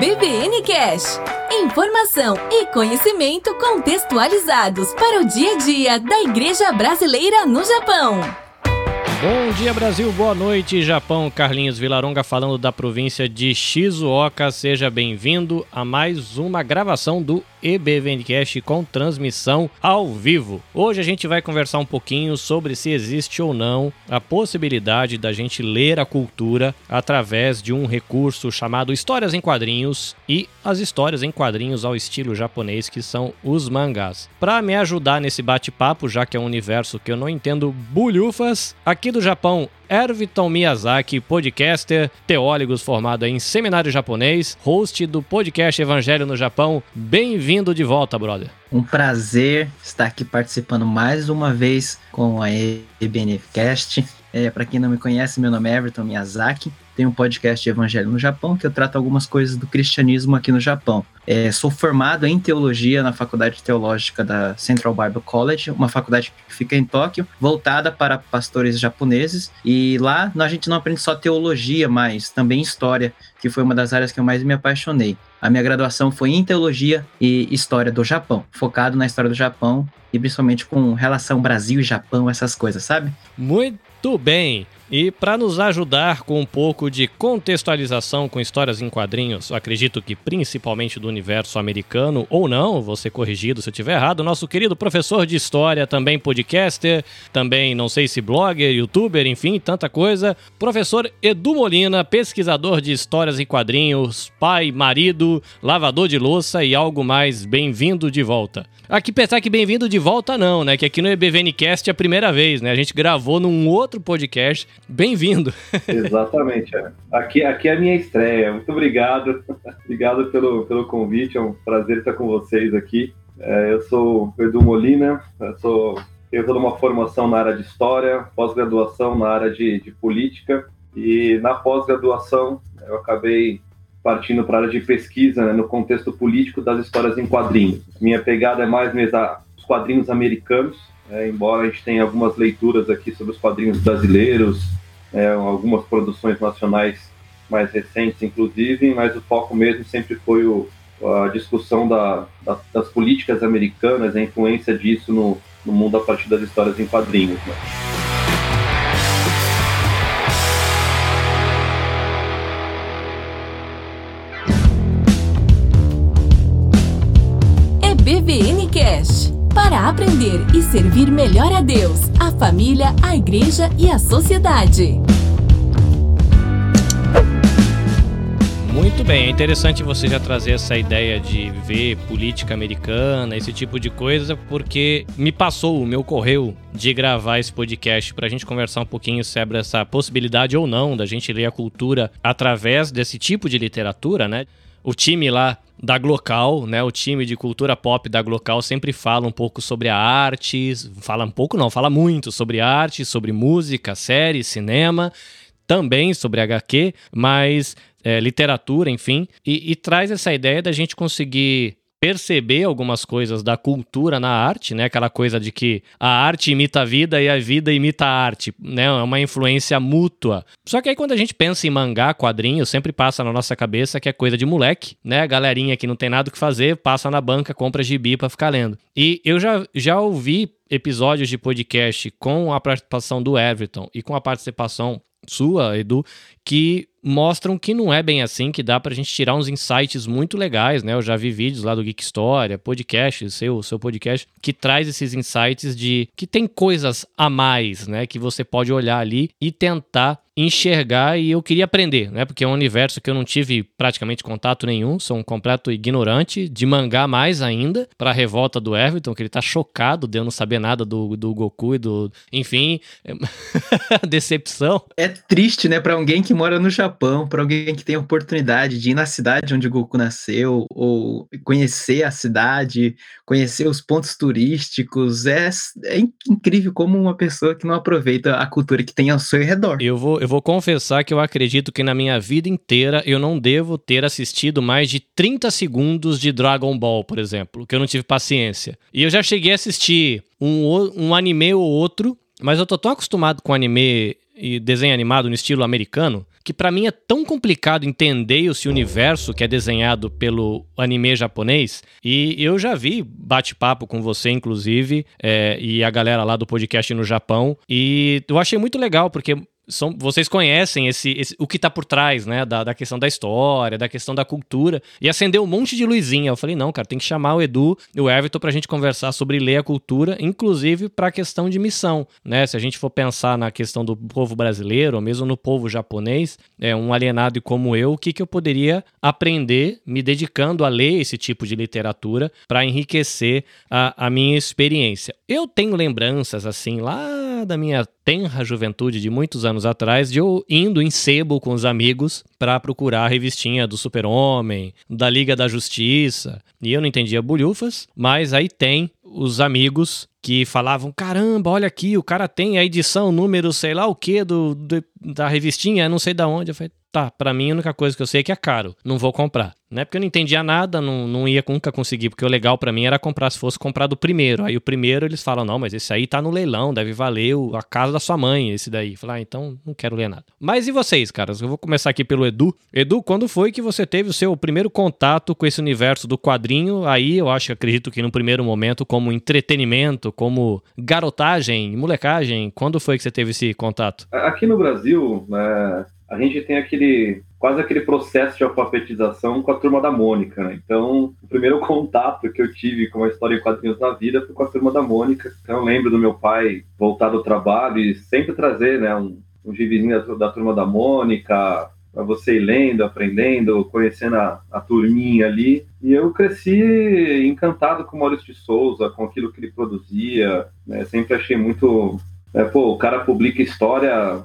EBVN Cash. Informação e conhecimento contextualizados para o dia a dia da Igreja Brasileira no Japão. Bom dia Brasil, boa noite Japão. Carlinhos Vilaronga falando da província de Shizuoka. Seja bem-vindo a mais uma gravação do EBVNcast com transmissão ao vivo. Hoje a gente vai conversar um pouquinho sobre se existe ou não a possibilidade da gente ler a cultura através de um recurso chamado histórias em quadrinhos e as histórias em quadrinhos ao estilo japonês que são os mangás. Para me ajudar nesse bate-papo, já que é um universo que eu não entendo bulhufas, aqui do Japão Erviton Miyazaki, podcaster, teólogos formado em seminário japonês, host do podcast Evangelho no Japão. Bem-vindo de volta, brother. Um prazer estar aqui participando mais uma vez com a EBNFcast. É, Para quem não me conhece, meu nome é Everton Miyazaki. Tenho um podcast de Evangelho no Japão que eu trato algumas coisas do cristianismo aqui no Japão. É, sou formado em teologia na Faculdade Teológica da Central Bible College, uma faculdade que fica em Tóquio, voltada para pastores japoneses. E lá a gente não aprende só teologia, mas também história, que foi uma das áreas que eu mais me apaixonei. A minha graduação foi em teologia e história do Japão, focado na história do Japão e principalmente com relação Brasil e Japão, essas coisas, sabe? Muito bem. E para nos ajudar com um pouco de contextualização com histórias em quadrinhos, acredito que principalmente do universo americano, ou não, ser corrigido se eu estiver errado, nosso querido professor de história, também podcaster, também não sei se blogger, youtuber, enfim, tanta coisa, professor Edu Molina, pesquisador de histórias em quadrinhos, pai, marido, lavador de louça e algo mais, bem-vindo de volta. Aqui pensar que bem-vindo de volta não, né? Que aqui no EBVNcast é a primeira vez, né? A gente gravou num outro podcast. Bem-vindo. Exatamente. É. Aqui, aqui é a minha estreia. Muito obrigado. obrigado pelo, pelo convite. É um prazer estar com vocês aqui. É, eu sou o Edu Molina. Eu sou eu estou numa formação na área de história, pós-graduação na área de, de política e na pós-graduação eu acabei partindo para a área de pesquisa né, no contexto político das histórias em quadrinhos. Minha pegada é mais mesmo os quadrinhos americanos, é, embora a gente tenha algumas leituras aqui sobre os quadrinhos brasileiros, é, algumas produções nacionais mais recentes, inclusive, mas o foco mesmo sempre foi o, a discussão da, da, das políticas americanas, a influência disso no, no mundo a partir das histórias em quadrinhos. Né? BVN Cash. Para aprender e servir melhor a Deus, a família, a igreja e a sociedade. Muito bem, é interessante você já trazer essa ideia de ver política americana, esse tipo de coisa, porque me passou, me ocorreu de gravar esse podcast para a gente conversar um pouquinho sobre essa possibilidade ou não da gente ler a cultura através desse tipo de literatura, né? O time lá da Glocal, né? O time de cultura pop da Glocal sempre fala um pouco sobre a arte, fala um pouco não, fala muito sobre arte, sobre música, série, cinema, também sobre HQ, mas é, literatura, enfim, e, e traz essa ideia da gente conseguir perceber algumas coisas da cultura na arte, né? Aquela coisa de que a arte imita a vida e a vida imita a arte, né? É uma influência mútua. Só que aí quando a gente pensa em mangá, quadrinho, sempre passa na nossa cabeça que é coisa de moleque, né? A galerinha que não tem nada o que fazer, passa na banca, compra gibi para ficar lendo. E eu já, já ouvi episódios de podcast com a participação do Everton e com a participação sua, Edu, que mostram que não é bem assim, que dá pra gente tirar uns insights muito legais, né? Eu já vi vídeos lá do Geek História, podcast, seu, seu podcast, que traz esses insights de que tem coisas a mais, né? Que você pode olhar ali e tentar enxergar e eu queria aprender, né? Porque é um universo que eu não tive praticamente contato nenhum, sou um completo ignorante, de mangá mais ainda, pra revolta do Everton, que ele tá chocado de eu não saber nada do, do Goku e do... Enfim, decepção. É triste, né? Pra alguém que mora no Japão, pra alguém que tem a oportunidade de ir na cidade onde o Goku nasceu, ou conhecer a cidade, conhecer os pontos turísticos, é, é incrível como uma pessoa que não aproveita a cultura que tem ao seu redor. Eu vou, eu vou confessar que eu acredito que na minha vida inteira eu não devo ter assistido mais de 30 segundos de Dragon Ball, por exemplo, que eu não tive paciência. E eu já cheguei a assistir um, um anime ou outro, mas eu tô tão acostumado com anime e desenho animado no estilo americano que para mim é tão complicado entender esse universo que é desenhado pelo anime japonês. E eu já vi bate-papo com você, inclusive, é, e a galera lá do podcast no Japão. E eu achei muito legal, porque são, vocês conhecem esse, esse o que está por trás, né? Da, da, questão da história, da questão da cultura. E acendeu um monte de luzinha. Eu falei, não, cara, tem que chamar o Edu e o Everton para a gente conversar sobre ler a cultura, inclusive para a questão de missão, né? Se a gente for pensar na questão do povo brasileiro, ou mesmo no povo japonês, é um alienado como eu, o que, que eu poderia aprender me dedicando a ler esse tipo de literatura para enriquecer a, a minha experiência. Eu tenho lembranças, assim, lá da minha tenra juventude de muitos anos atrás, de eu indo em sebo com os amigos para procurar a revistinha do Super-Homem, da Liga da Justiça. E eu não entendia bolhufas, mas aí tem os amigos que falavam: caramba, olha aqui, o cara tem a edição número sei lá o que do, do, da revistinha, não sei da onde. Eu falei: tá, para mim a única coisa que eu sei é que é caro, não vou comprar. Não é porque eu não entendia nada, não, não ia nunca conseguir, porque o legal para mim era comprar se fosse comprar do primeiro. Aí o primeiro eles falam, não, mas esse aí tá no leilão, deve valer a casa da sua mãe, esse daí. Falar, ah, então não quero ler nada. Mas e vocês, caras? Eu vou começar aqui pelo Edu. Edu, quando foi que você teve o seu primeiro contato com esse universo do quadrinho? Aí eu acho, acredito que no primeiro momento, como entretenimento, como garotagem, molecagem, quando foi que você teve esse contato? Aqui no Brasil, né, a gente tem aquele quase aquele processo de alfabetização com a turma da Mônica, né? Então, o primeiro contato que eu tive com a história em quadrinhos na vida foi com a turma da Mônica. Então, eu lembro do meu pai voltar do trabalho e sempre trazer, né, um, um gibizinho da, da turma da Mônica, você ir lendo, aprendendo, conhecendo a, a, turminha ali. E eu cresci encantado com o Maurício de Souza, com aquilo que ele produzia. Né? Sempre achei muito. É, pô, o cara publica história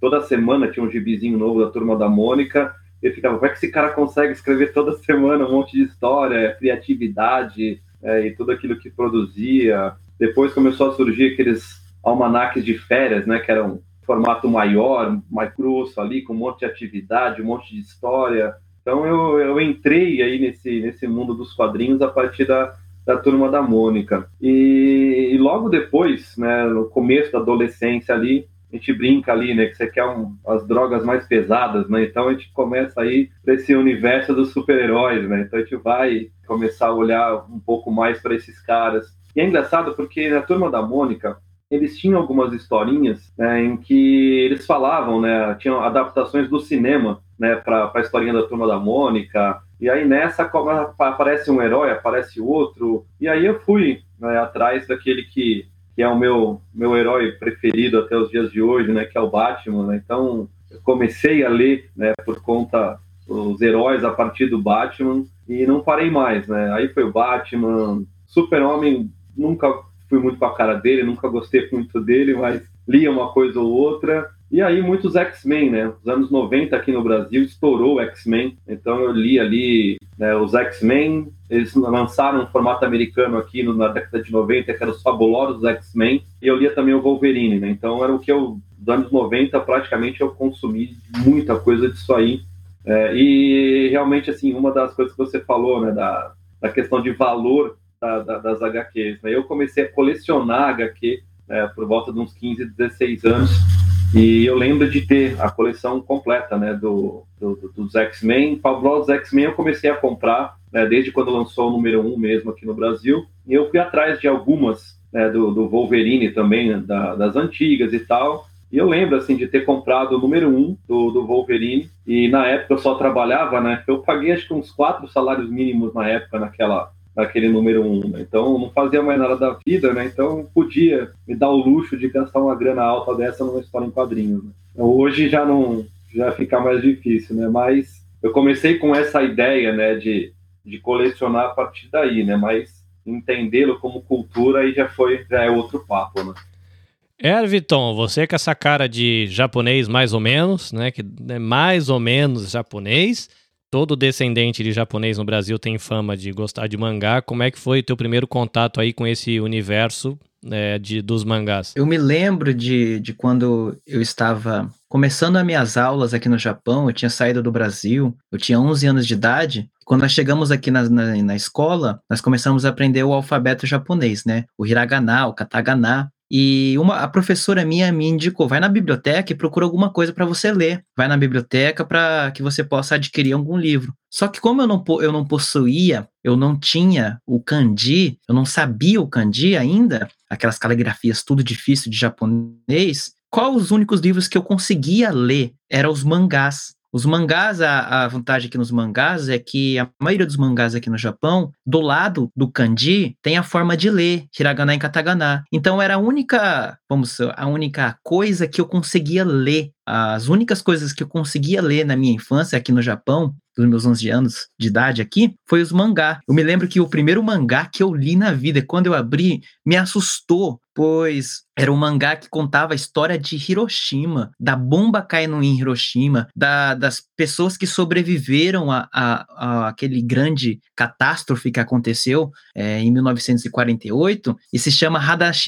toda semana tinha um gibizinho novo da Turma da Mônica, eu ficava, como é que esse cara consegue escrever toda semana um monte de história, criatividade é, e tudo aquilo que produzia. Depois começou a surgir aqueles almanaques de férias, né, que eram formato maior, mais grosso ali, com um monte de atividade, um monte de história. Então eu, eu entrei aí nesse, nesse mundo dos quadrinhos a partir da, da turma da Mônica. E, e logo depois, né, no começo da adolescência ali, a gente brinca ali, né, que você quer um, as drogas mais pesadas, né? Então a gente começa aí para esse universo dos super-heróis, né? Então a gente vai começar a olhar um pouco mais para esses caras. E é engraçado porque na turma da Mônica eles tinham algumas historinhas né, em que eles falavam, né, tinham adaptações do cinema, né, para a historinha da turma da Mônica. E aí nessa aparece um herói, aparece outro. E aí eu fui né, atrás daquele que que é o meu, meu herói preferido até os dias de hoje, né, que é o Batman. Né? Então, eu comecei a ler né, por conta dos heróis a partir do Batman e não parei mais. Né? Aí foi o Batman, Super-Homem, nunca fui muito com a cara dele, nunca gostei muito dele, mas lia uma coisa ou outra. E aí muitos X-Men, né? Os anos 90 aqui no Brasil estourou o X-Men. Então eu li ali né, os X-Men, eles lançaram um formato americano aqui no, na década de 90, que era os fabulosos X-Men, e eu lia também o Wolverine, né? Então era o que eu, dos anos 90, praticamente eu consumi muita coisa disso aí. É, e realmente, assim, uma das coisas que você falou, né, da, da questão de valor da, da, das HQs, né? Eu comecei a colecionar HQ né, por volta de uns 15, 16 anos, e eu lembro de ter a coleção completa, né, do, do dos X-Men. Fabulosos X-Men eu comecei a comprar, né, desde quando lançou o número 1 mesmo aqui no Brasil. E eu fui atrás de algumas, né, do, do Wolverine também, né, da, das antigas e tal. E eu lembro, assim, de ter comprado o número 1 do, do Wolverine. E na época eu só trabalhava, né, eu paguei acho que uns quatro salários mínimos na época, naquela, naquele número um. Né? Então não fazia mais nada da vida, né? Então podia me dar o luxo de gastar uma grana alta dessa numa história em quadrinhos. Né? Então, hoje já não já fica mais difícil, né? Mas eu comecei com essa ideia, né, de, de colecionar a partir daí, né? Mas entendê-lo como cultura aí já foi já é outro papo, né? É, Viton, você com essa cara de japonês mais ou menos, né? Que é mais ou menos japonês todo descendente de japonês no Brasil tem fama de gostar de mangá. Como é que foi o teu primeiro contato aí com esse universo é, de, dos mangás? Eu me lembro de, de quando eu estava começando as minhas aulas aqui no Japão, eu tinha saído do Brasil, eu tinha 11 anos de idade. Quando nós chegamos aqui na, na, na escola, nós começamos a aprender o alfabeto japonês, né? O hiragana, o katakana. E uma, a professora minha me indicou: vai na biblioteca e procura alguma coisa para você ler. Vai na biblioteca para que você possa adquirir algum livro. Só que como eu não, eu não possuía, eu não tinha o kanji, eu não sabia o kanji ainda, aquelas caligrafias tudo difícil de japonês, qual os únicos livros que eu conseguia ler? Eram os mangás. Os mangás, a, a, vantagem aqui nos mangás é que a maioria dos mangás aqui no Japão, do lado do kanji, tem a forma de ler, hiragana e katakana. Então era a única, vamos, a única coisa que eu conseguia ler. As únicas coisas que eu conseguia ler na minha infância aqui no Japão dos meus 11 anos de idade aqui, foi os mangá. Eu me lembro que o primeiro mangá que eu li na vida, quando eu abri, me assustou, pois era um mangá que contava a história de Hiroshima, da bomba caindo em Hiroshima, da, das pessoas que sobreviveram a, a, a, aquele grande catástrofe que aconteceu é, em 1948, e se chama Hadashi.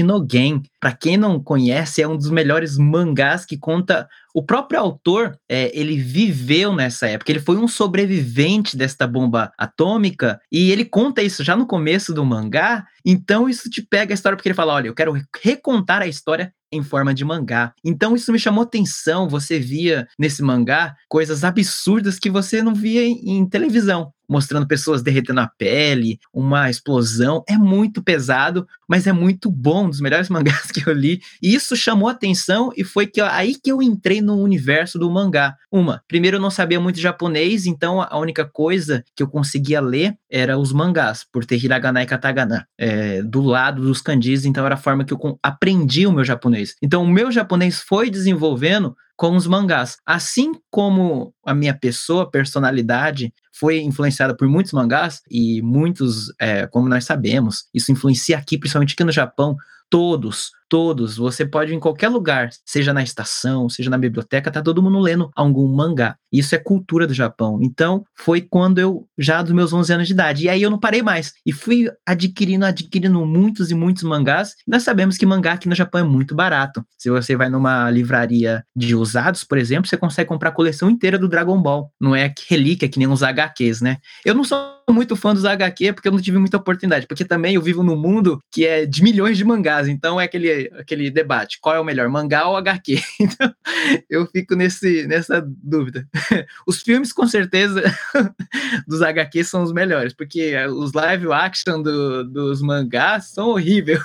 Para quem não conhece, é um dos melhores mangás que conta o próprio autor, é, ele viveu nessa época, ele foi um sobrevivente desta bomba atômica, e ele conta isso já no começo do mangá, então isso te pega a história, porque ele fala: olha, eu quero recontar a história em forma de mangá. Então isso me chamou atenção. Você via nesse mangá coisas absurdas que você não via em, em televisão mostrando pessoas derretendo a pele, uma explosão. É muito pesado, mas é muito bom, um dos melhores mangás que eu li. E isso chamou atenção e foi que aí que eu entrei no universo do mangá. Uma, primeiro eu não sabia muito japonês, então a única coisa que eu conseguia ler era os mangás, por ter hiragana e katakana é, do lado dos kanjis, então era a forma que eu aprendi o meu japonês. Então o meu japonês foi desenvolvendo com os mangás. Assim como a minha pessoa, personalidade, foi influenciada por muitos mangás, e muitos, é, como nós sabemos, isso influencia aqui, principalmente aqui no Japão, todos todos, você pode em qualquer lugar, seja na estação, seja na biblioteca, tá todo mundo lendo algum mangá. Isso é cultura do Japão. Então, foi quando eu, já dos meus 11 anos de idade, e aí eu não parei mais. E fui adquirindo, adquirindo muitos e muitos mangás. Nós sabemos que mangá aqui no Japão é muito barato. Se você vai numa livraria de usados, por exemplo, você consegue comprar a coleção inteira do Dragon Ball. Não é relíquia que nem os HQs, né? Eu não sou muito fã dos HQ porque eu não tive muita oportunidade, porque também eu vivo num mundo que é de milhões de mangás, então é aquele aquele, debate, qual é o melhor, mangá ou HQ? Então, eu fico nesse, nessa dúvida. Os filmes, com certeza, dos HQ são os melhores, porque os live action do, dos mangás são horríveis.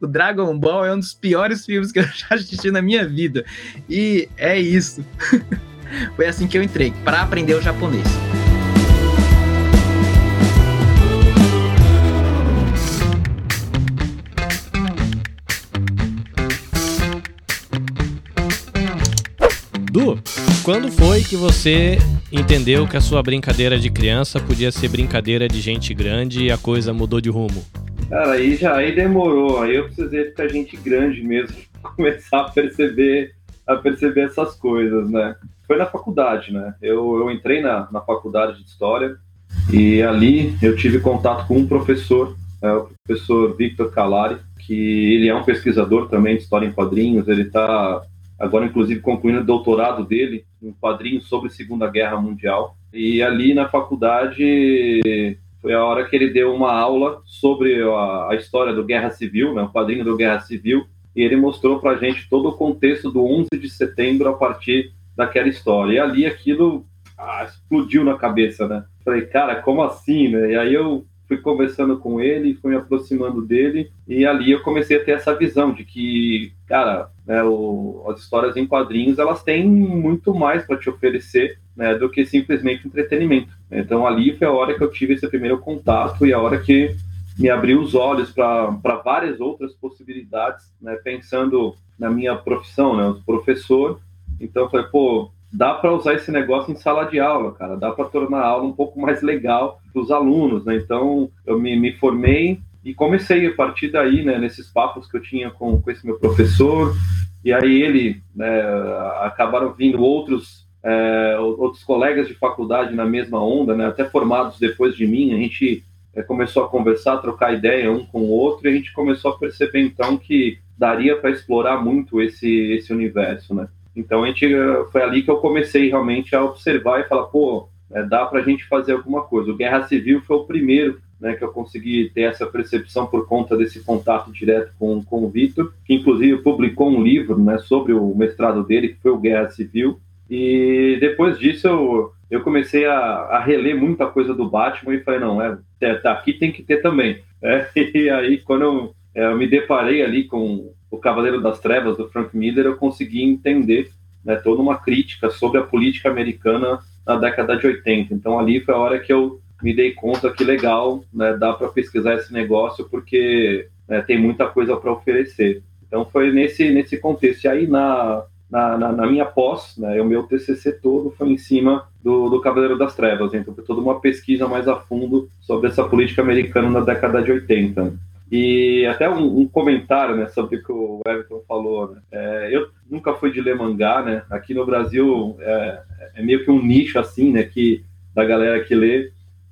O Dragon Ball é um dos piores filmes que eu já assisti na minha vida. E é isso. Foi assim que eu entrei, para aprender o japonês. Du, quando foi que você entendeu que a sua brincadeira de criança podia ser brincadeira de gente grande e a coisa mudou de rumo? Cara, aí já aí demorou. Aí eu precisei ficar gente grande mesmo, começar a perceber, a perceber essas coisas, né? Foi na faculdade, né? Eu, eu entrei na, na faculdade de História e ali eu tive contato com um professor, é, o professor Victor Calari, que ele é um pesquisador também de História em Quadrinhos, ele está agora inclusive concluindo o doutorado dele, um quadrinho sobre Segunda Guerra Mundial. E ali na faculdade foi a hora que ele deu uma aula sobre a, a história do Guerra Civil, né, o quadrinho do Guerra Civil, e ele mostrou para a gente todo o contexto do 11 de setembro a partir daquela história. E ali aquilo ah, explodiu na cabeça, né? Falei, cara, como assim, né? E aí eu fui conversando com ele, fui me aproximando dele, e ali eu comecei a ter essa visão de que, cara, né, o, as histórias em quadrinhos elas têm muito mais para te oferecer né, do que simplesmente entretenimento. Então ali foi a hora que eu tive esse primeiro contato e a hora que me abriu os olhos para várias outras possibilidades, né, pensando na minha profissão, né, professor. Então foi pô, dá para usar esse negócio em sala de aula, cara. Dá para tornar a aula um pouco mais legal para os alunos, né? Então, eu me, me, formei e comecei a partir daí, né, nesses papos que eu tinha com, com esse meu professor. E aí ele, né, acabaram vindo outros é, outros colegas de faculdade na mesma onda, né, até formados depois de mim. A gente é, começou a conversar, trocar ideia um com o outro, e a gente começou a perceber então que daria para explorar muito esse esse universo, né? Então a gente, foi ali que eu comecei realmente a observar e falar, pô, é, dá para a gente fazer alguma coisa. O Guerra Civil foi o primeiro né, que eu consegui ter essa percepção por conta desse contato direto com, com o Vitor, que inclusive publicou um livro né, sobre o mestrado dele, que foi o Guerra Civil. E depois disso eu, eu comecei a, a reler muita coisa do Batman e falei, não, é, é tá, aqui tem que ter também. É, e aí, quando eu, é, eu me deparei ali com o Cavaleiro das Trevas, do Frank Miller, eu consegui entender né, toda uma crítica sobre a política americana na década de 80. Então ali foi a hora que eu me dei conta que legal, né, dá para pesquisar esse negócio porque né, tem muita coisa para oferecer. Então foi nesse nesse contexto. E aí na na, na, na, minha pós, né, o meu TCC todo foi em cima do, do Cavaleiro das Trevas, então foi toda uma pesquisa mais a fundo sobre essa política americana na década de 80. E até um, um comentário né, sobre o que o Everton falou. Né? É, eu nunca fui de ler mangá, né? Aqui no Brasil é, é meio que um nicho assim, né? Que, da galera que lê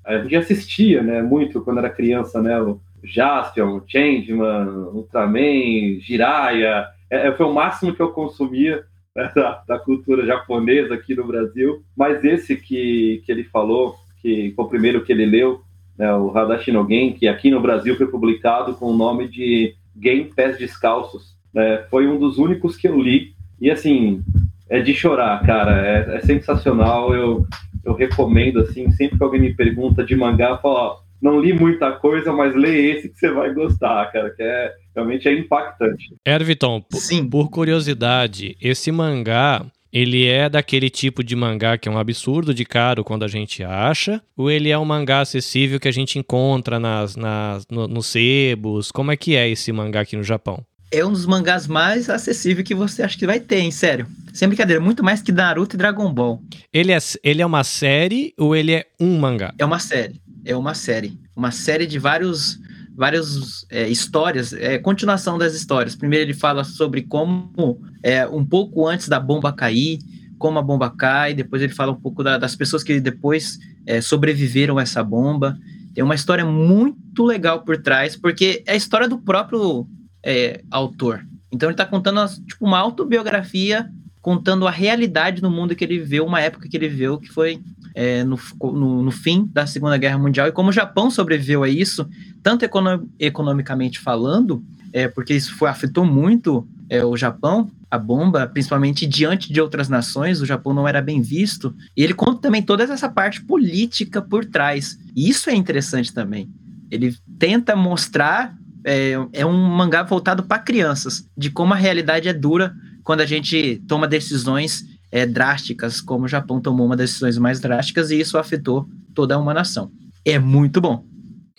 a gente assistia, né, muito quando era criança, né, o Jaspion, Changeman, Ultraman, Jiraiya, é, é, foi o máximo que eu consumia né, da, da, cultura japonesa aqui no Brasil, mas esse que, que ele falou, que foi o primeiro que ele leu, né, o Hadashi no Gen, que aqui no Brasil foi publicado com o nome de Game Pés Descalços, né, foi um dos únicos que eu li, e assim, é de chorar, cara, é, é sensacional, eu eu recomendo, assim, sempre que alguém me pergunta de mangá, eu falo, ó, não li muita coisa, mas lê esse que você vai gostar, cara, que é realmente é impactante. Erviton, Sim. por curiosidade, esse mangá, ele é daquele tipo de mangá que é um absurdo de caro quando a gente acha? Ou ele é um mangá acessível que a gente encontra nas, nas, no, nos sebos? Como é que é esse mangá aqui no Japão? é um dos mangás mais acessíveis que você acha que vai ter, hein? Sério. Sem brincadeira, muito mais que Naruto e Dragon Ball. Ele é, ele é uma série ou ele é um mangá? É uma série. É uma série. Uma série de vários várias é, histórias, é, continuação das histórias. Primeiro ele fala sobre como, é, um pouco antes da bomba cair, como a bomba cai, depois ele fala um pouco da, das pessoas que depois é, sobreviveram a essa bomba. Tem uma história muito legal por trás, porque é a história do próprio é, autor. Então ele está contando tipo, uma autobiografia, contando a realidade do mundo que ele viveu, uma época que ele viveu, que foi é, no, no, no, fim da Segunda Guerra Mundial, e como o Japão sobreviveu a isso, tanto econo economicamente falando, é, porque isso foi, afetou muito é, o Japão, a bomba, principalmente diante de outras nações, o Japão não era bem visto, e ele conta também toda essa parte política por trás. E isso é interessante também. Ele tenta mostrar é, é um mangá voltado para crianças, de como a realidade é dura quando a gente toma decisões é, drásticas, como o Japão tomou uma das decisões mais drásticas e isso afetou toda uma nação. É muito bom.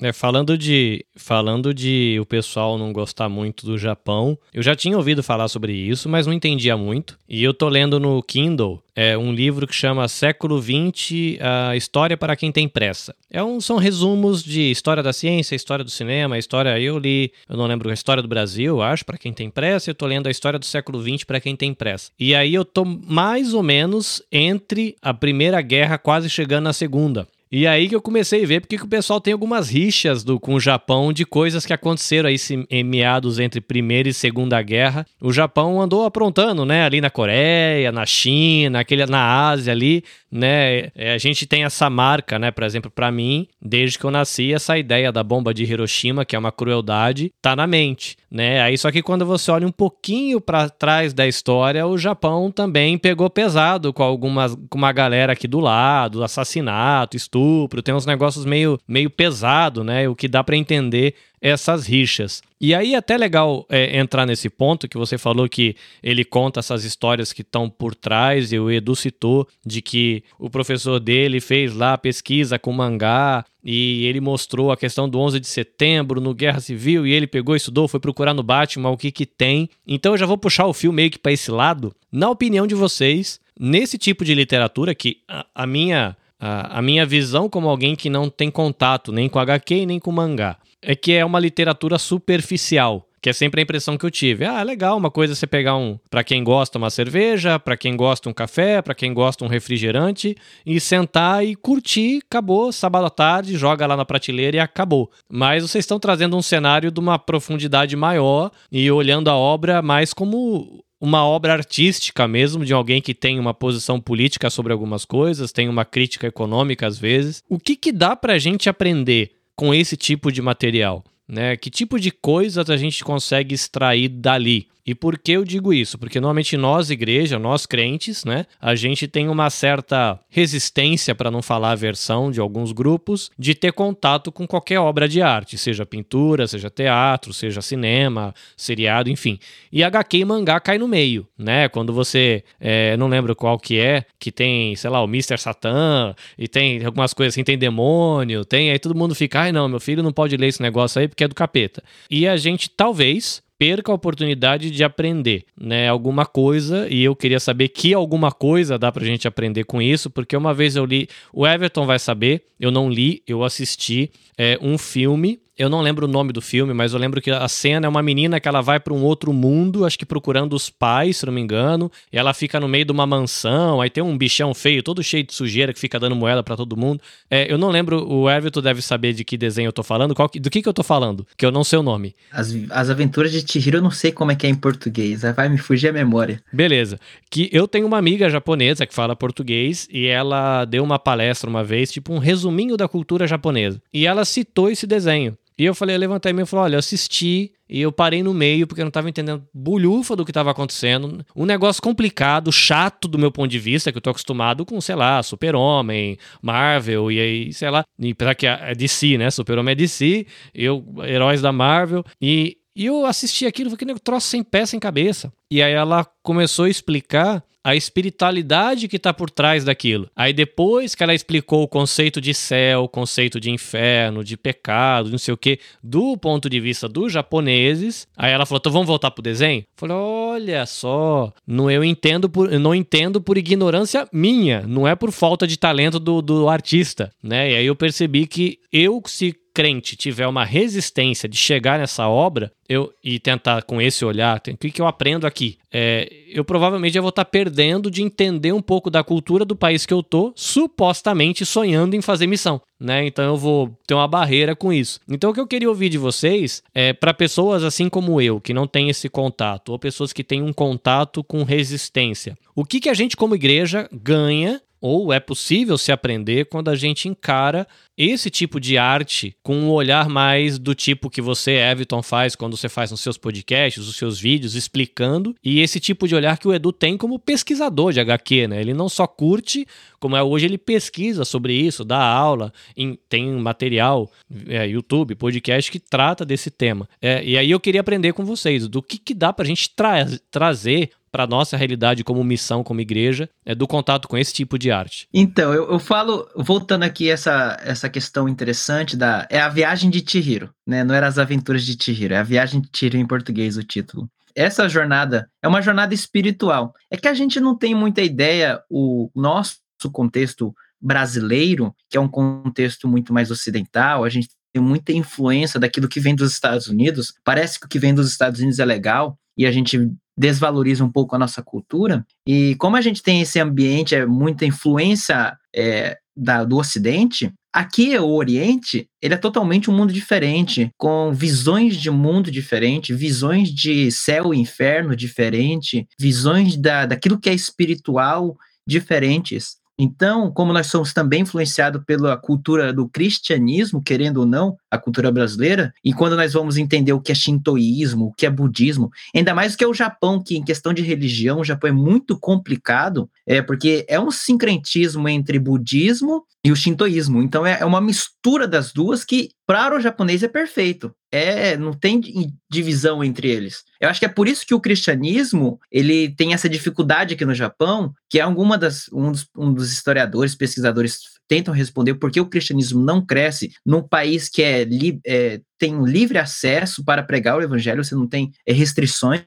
É, falando de falando de o pessoal não gostar muito do Japão, eu já tinha ouvido falar sobre isso, mas não entendia muito. E eu tô lendo no Kindle é, um livro que chama Século XX, a História para quem tem pressa. É um, são resumos de história da ciência, história do cinema, história. Eu li, eu não lembro a história do Brasil, acho, para quem tem pressa. Eu tô lendo a história do século XX para quem tem pressa. E aí eu tô mais ou menos entre a Primeira Guerra quase chegando na Segunda. E aí que eu comecei a ver porque que o pessoal tem algumas rixas do, com o Japão de coisas que aconteceram aí em meados entre Primeira e Segunda Guerra. O Japão andou aprontando, né? Ali na Coreia, na China, aquele, na Ásia ali, né? É, a gente tem essa marca, né? Por exemplo, para mim, desde que eu nasci, essa ideia da bomba de Hiroshima, que é uma crueldade, tá na mente, né? Aí só que quando você olha um pouquinho para trás da história, o Japão também pegou pesado com algumas com uma galera aqui do lado, assassinato, estupro tem uns negócios meio, meio pesado, né? O que dá para entender essas rixas. E aí é até legal é, entrar nesse ponto que você falou que ele conta essas histórias que estão por trás, e o Edu citou de que o professor dele fez lá pesquisa com mangá e ele mostrou a questão do 11 de setembro no Guerra Civil e ele pegou, estudou, foi procurar no Batman o que que tem. Então eu já vou puxar o fio meio que para esse lado. Na opinião de vocês, nesse tipo de literatura que a, a minha a, a minha visão como alguém que não tem contato nem com HQ nem com mangá é que é uma literatura superficial. Que é sempre a impressão que eu tive. Ah, legal, uma coisa é você pegar um, para quem gosta uma cerveja, para quem gosta um café, para quem gosta um refrigerante e sentar e curtir, acabou, sábado à tarde, joga lá na prateleira e acabou. Mas vocês estão trazendo um cenário de uma profundidade maior e olhando a obra mais como uma obra artística mesmo, de alguém que tem uma posição política sobre algumas coisas, tem uma crítica econômica às vezes. O que, que dá pra gente aprender com esse tipo de material? Né? Que tipo de coisas a gente consegue extrair dali? E por que eu digo isso? Porque normalmente nós, igreja, nós crentes, né, a gente tem uma certa resistência, para não falar aversão de alguns grupos, de ter contato com qualquer obra de arte, seja pintura, seja teatro, seja cinema, seriado, enfim. E HQ e mangá cai no meio, né? Quando você, é, não lembro qual que é, que tem, sei lá, o Mr. Satan, e tem algumas coisas assim, tem demônio, tem, aí todo mundo fica, ai não, meu filho não pode ler esse negócio aí porque é do capeta. E a gente talvez perca a oportunidade de aprender, né, alguma coisa, e eu queria saber que alguma coisa dá pra gente aprender com isso, porque uma vez eu li, o Everton vai saber, eu não li, eu assisti é, um filme eu não lembro o nome do filme, mas eu lembro que a cena é uma menina que ela vai para um outro mundo, acho que procurando os pais, se não me engano, e ela fica no meio de uma mansão, aí tem um bichão feio, todo cheio de sujeira, que fica dando moeda para todo mundo. É, eu não lembro, o Everton deve saber de que desenho eu tô falando, qual, do que que eu tô falando, que eu não sei o nome. As, as aventuras de Chihiro eu não sei como é que é em português, vai me fugir a memória. Beleza. Que eu tenho uma amiga japonesa que fala português, e ela deu uma palestra uma vez, tipo um resuminho da cultura japonesa. E ela citou esse desenho. E eu falei, eu levantei e falei, olha, eu assisti e eu parei no meio porque eu não estava entendendo bulhufa do que estava acontecendo. Um negócio complicado, chato do meu ponto de vista, que eu tô acostumado com, sei lá, Super-Homem, Marvel e aí, sei lá, e pra que é DC, né? Super-Homem é DC, eu, heróis da Marvel. E, e eu assisti aquilo, falei, que troço sem pé, sem cabeça. E aí ela começou a explicar a espiritualidade que está por trás daquilo. Aí depois que ela explicou o conceito de céu, o conceito de inferno, de pecado, não sei o que, do ponto de vista dos japoneses, aí ela falou: então vamos voltar pro desenho? Falei: olha só, não eu entendo por, não entendo por ignorância minha, não é por falta de talento do, do artista, né? E aí eu percebi que eu se crente tiver uma resistência de chegar nessa obra eu e tentar com esse olhar, o que, que eu aprendo aqui? É, eu provavelmente já vou estar perdendo de entender um pouco da cultura do país que eu tô, supostamente sonhando em fazer missão, né? Então eu vou ter uma barreira com isso. Então o que eu queria ouvir de vocês é para pessoas assim como eu, que não tem esse contato, ou pessoas que têm um contato com resistência. O que, que a gente como igreja ganha ou é possível se aprender quando a gente encara esse tipo de arte com um olhar mais do tipo que você, Everton, faz quando você faz nos seus podcasts, os seus vídeos, explicando, e esse tipo de olhar que o Edu tem como pesquisador de HQ, né? Ele não só curte, como é hoje, ele pesquisa sobre isso, dá aula, em, tem material, é, YouTube, podcast que trata desse tema. É, e aí eu queria aprender com vocês do que, que dá pra gente tra trazer para nossa realidade como missão, como igreja, é do contato com esse tipo de arte. Então, eu, eu falo, voltando aqui essa essa questão interessante da é a viagem de Chihiro, né? Não era as aventuras de Chihiro, é a viagem de Chihiro em português o título. Essa jornada é uma jornada espiritual. É que a gente não tem muita ideia o nosso contexto brasileiro, que é um contexto muito mais ocidental, a gente tem muita influência daquilo que vem dos Estados Unidos. Parece que o que vem dos Estados Unidos é legal e a gente desvaloriza um pouco a nossa cultura. E como a gente tem esse ambiente, é muita influência é, da, do Ocidente, aqui o Oriente, ele é totalmente um mundo diferente, com visões de mundo diferente, visões de céu e inferno diferente, visões da, daquilo que é espiritual diferentes. Então, como nós somos também influenciados pela cultura do cristianismo, querendo ou não, a cultura brasileira, e quando nós vamos entender o que é shintoísmo, o que é budismo, ainda mais que é o Japão, que em questão de religião, o Japão é muito complicado, é porque é um sincretismo entre budismo e o shintoísmo. Então é, é uma mistura das duas que para o japonês é perfeito. É, não tem divisão entre eles. Eu acho que é por isso que o cristianismo ele tem essa dificuldade aqui no Japão, que é alguma das um dos, um dos historiadores, pesquisadores tentam responder por que o cristianismo não cresce num país que é, li, é tem livre acesso para pregar o evangelho, você não tem é, restrições,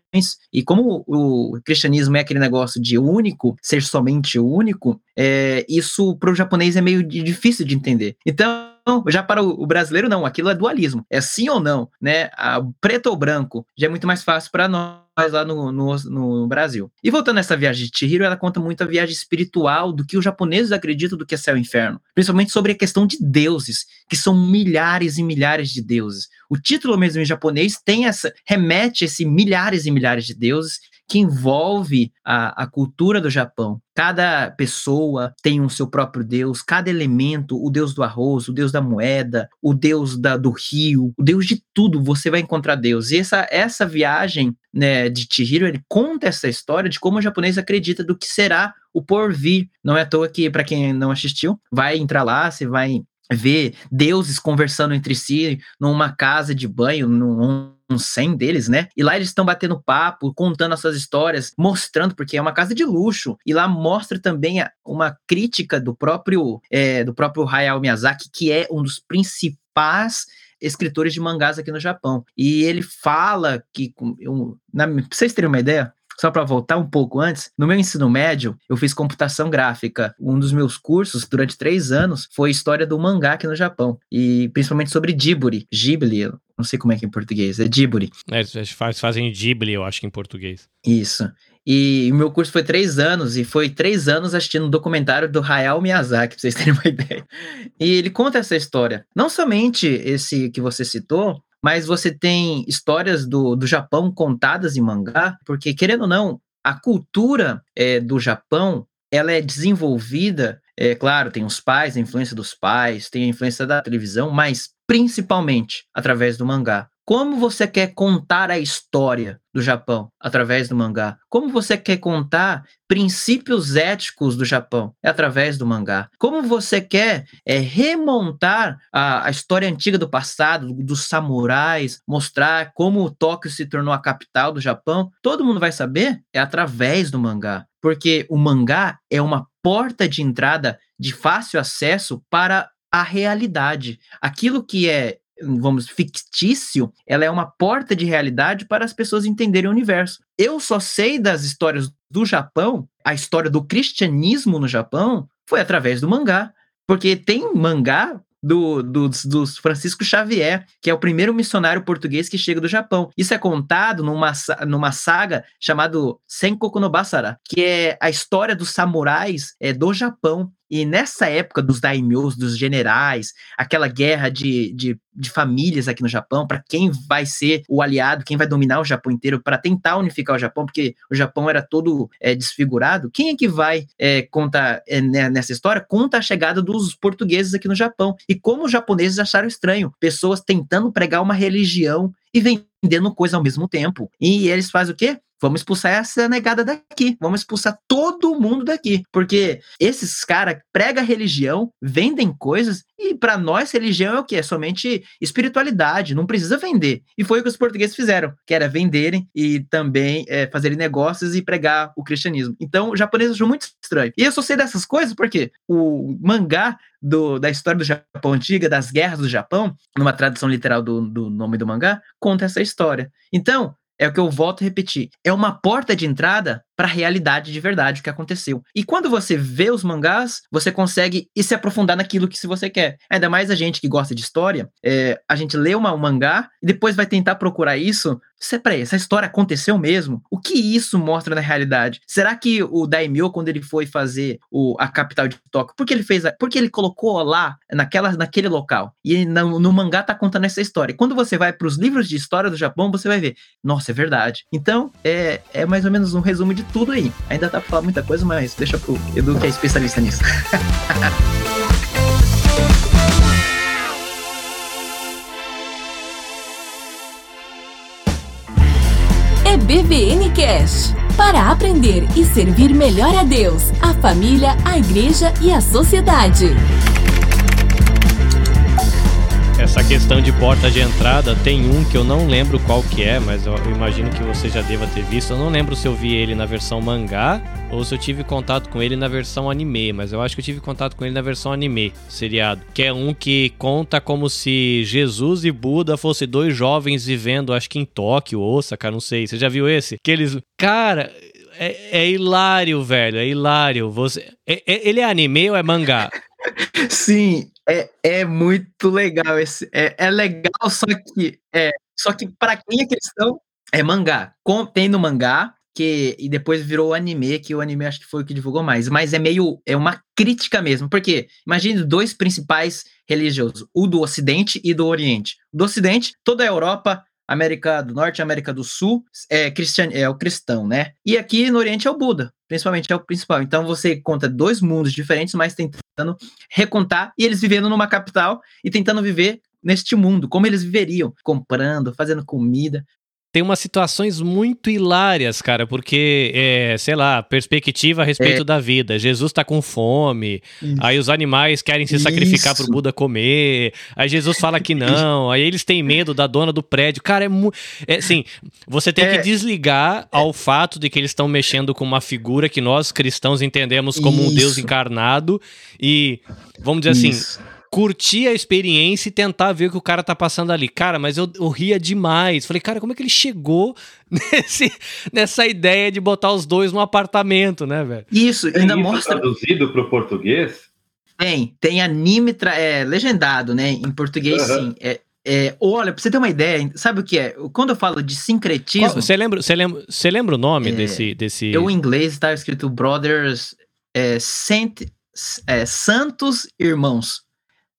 e como o, cristianismo é aquele negócio de único, ser somente único, é, isso para o japonês é meio difícil de entender. Então, já para o brasileiro, não, aquilo é dualismo. É sim ou não, né? A, preto ou branco já é muito mais fácil para nós lá no, no, no, Brasil. E voltando a essa viagem de Chihiro, ela conta muito a viagem espiritual do que os japoneses acreditam do que é céu e inferno. Principalmente sobre a questão de deuses, que são milhares e milhares de deuses. O título mesmo em japonês tem essa, remete a esse milhares e milhares de deuses que envolve a, a cultura do Japão. Cada pessoa tem um seu próprio deus, cada elemento, o deus do arroz, o deus da moeda, o deus da, do rio, o deus de tudo, você vai encontrar Deus. E essa, essa viagem né, de Chihiro, ele conta essa história de como o japonês acredita do que será o porvir. Não é à toa que, para quem não assistiu, vai entrar lá, você vai ver deuses conversando entre si numa casa de banho, num uns 100 deles, né? E lá eles estão batendo papo, contando as suas histórias, mostrando, porque é uma casa de luxo. E lá mostra também uma crítica do próprio, é, do próprio Hayao Miyazaki, que é um dos principais escritores de mangás aqui no Japão. E ele fala que, eu, na, pra vocês terem uma ideia, só para voltar um pouco antes, no meu ensino médio, eu fiz computação gráfica. Um dos meus cursos, durante três anos, foi história do mangá aqui no Japão. E principalmente sobre Ghibli. Ghibli, não sei como é que é em português, é Ghibli. É, faz, fazem Ghibli, eu acho que em português. Isso. E o meu curso foi três anos, e foi três anos assistindo um documentário do Hayao Miyazaki, pra vocês terem uma ideia. E ele conta essa história. Não somente esse que você citou, mas você tem histórias do, do Japão contadas em mangá, porque, querendo ou não, a cultura é, do Japão ela é desenvolvida, é claro, tem os pais, a influência dos pais, tem a influência da televisão, mas principalmente através do mangá. Como você quer contar a história do Japão através do mangá? Como você quer contar princípios éticos do Japão? Através do mangá. Como você quer é, remontar a, a, história antiga do passado, dos samurais, mostrar como Tóquio se tornou a capital do Japão? Todo mundo vai saber? É através do mangá. Porque o mangá é uma porta de entrada de fácil acesso para a realidade. Aquilo que é vamos, fictício, ela é uma porta de realidade para as pessoas entenderem o universo. Eu só sei das histórias do Japão, a história do cristianismo no Japão foi através do mangá. Porque tem mangá do, dos Francisco Xavier, que é o primeiro missionário português que chega do Japão. Isso é contado numa, numa saga chamada Senkoku no Basara, que é a história dos samurais é, do Japão. E nessa época dos daimyos, dos generais, aquela guerra de, de, de famílias aqui no Japão, para quem vai ser o aliado, quem vai dominar o Japão inteiro, para tentar unificar o Japão, porque o Japão era todo é, desfigurado, quem é que vai é, contar é, nessa história? Conta a chegada dos portugueses aqui no Japão. E como os japoneses acharam estranho, pessoas tentando pregar uma religião e vendendo coisa ao mesmo tempo. E eles fazem o quê? Vamos expulsar essa negada daqui. Vamos expulsar todo mundo daqui. Porque esses caras pregam religião, vendem coisas, e para nós, religião é o que? É somente espiritualidade, não precisa vender. E foi o que os portugueses fizeram, que era venderem e também é, fazerem negócios e pregar o cristianismo. Então, o japonês achou muito estranho. E eu só sei dessas coisas porque o mangá do, da história do Japão antiga, das guerras do Japão, numa tradução literal do, do nome do mangá, conta essa história. Então, é o que eu volto a repetir. É uma porta de entrada para a realidade de verdade o que aconteceu. E quando você vê os mangás, você consegue se aprofundar naquilo que se você quer. Ainda mais a gente que gosta de história, é, a gente lê uma, um mangá e depois vai tentar procurar isso. Cê, peraí, essa história aconteceu mesmo? O que isso mostra na realidade? Será que o Daimyo, quando ele foi fazer o, a capital de Tóquio, por que ele fez? Por que ele colocou lá, naquela, naquele local? E no, no mangá tá contando essa história. E quando você vai para os livros de história do Japão, você vai ver, nossa, é verdade. Então, é, é mais ou menos um resumo de tudo aí. Ainda dá pra falar muita coisa, mas deixa pro Edu que é especialista nisso. é BVN Cash. Para aprender e servir melhor a Deus, a família, a igreja e a sociedade. Essa questão de porta de entrada tem um que eu não lembro qual que é, mas eu imagino que você já deva ter visto. Eu não lembro se eu vi ele na versão mangá ou se eu tive contato com ele na versão anime, mas eu acho que eu tive contato com ele na versão anime, seriado. Que é um que conta como se Jesus e Buda fossem dois jovens vivendo, acho que em Tóquio, Osaka, não sei. Você já viu esse? Que eles. Cara, é, é hilário, velho. É hilário. Você... É, é, ele é anime ou é mangá? Sim, é, é muito legal. Esse, é, é legal, só que é, só que para quem é cristão, é mangá. Com, tem no mangá, que e depois virou anime, que o anime acho que foi o que divulgou mais, mas é meio é uma crítica mesmo, porque imagine dois principais religiosos, o do ocidente e do oriente. Do ocidente, toda a Europa América do Norte América do Sul é, cristian, é o cristão, né? E aqui no Oriente é o Buda, principalmente é o principal. Então você conta dois mundos diferentes, mas tentando recontar e eles vivendo numa capital e tentando viver neste mundo, como eles viveriam, comprando, fazendo comida, tem umas situações muito hilárias, cara, porque, é, sei lá, perspectiva a respeito é. da vida. Jesus tá com fome, Isso. aí os animais querem se sacrificar Isso. pro Buda comer, aí Jesus fala que não, aí eles têm medo da dona do prédio. Cara, é muito. É, assim, você tem é. que desligar ao fato de que eles estão mexendo com uma figura que nós cristãos entendemos como Isso. um Deus encarnado e, vamos dizer assim curtir a experiência e tentar ver o que o cara tá passando ali. Cara, mas eu, eu ria demais. Falei, cara, como é que ele chegou nesse, nessa ideia de botar os dois no apartamento, né, velho? Isso, tem ainda isso mostra. traduzido pro português? Tem, tem anime tra... é, legendado, né? Em português, uhum. sim. É, é, olha, pra você ter uma ideia, sabe o que é? Quando eu falo de sincretismo. Você lembra, você lembra, você lembra o nome é, desse, desse. Eu, em inglês, estava escrito Brothers é, Saint, é, Santos Irmãos.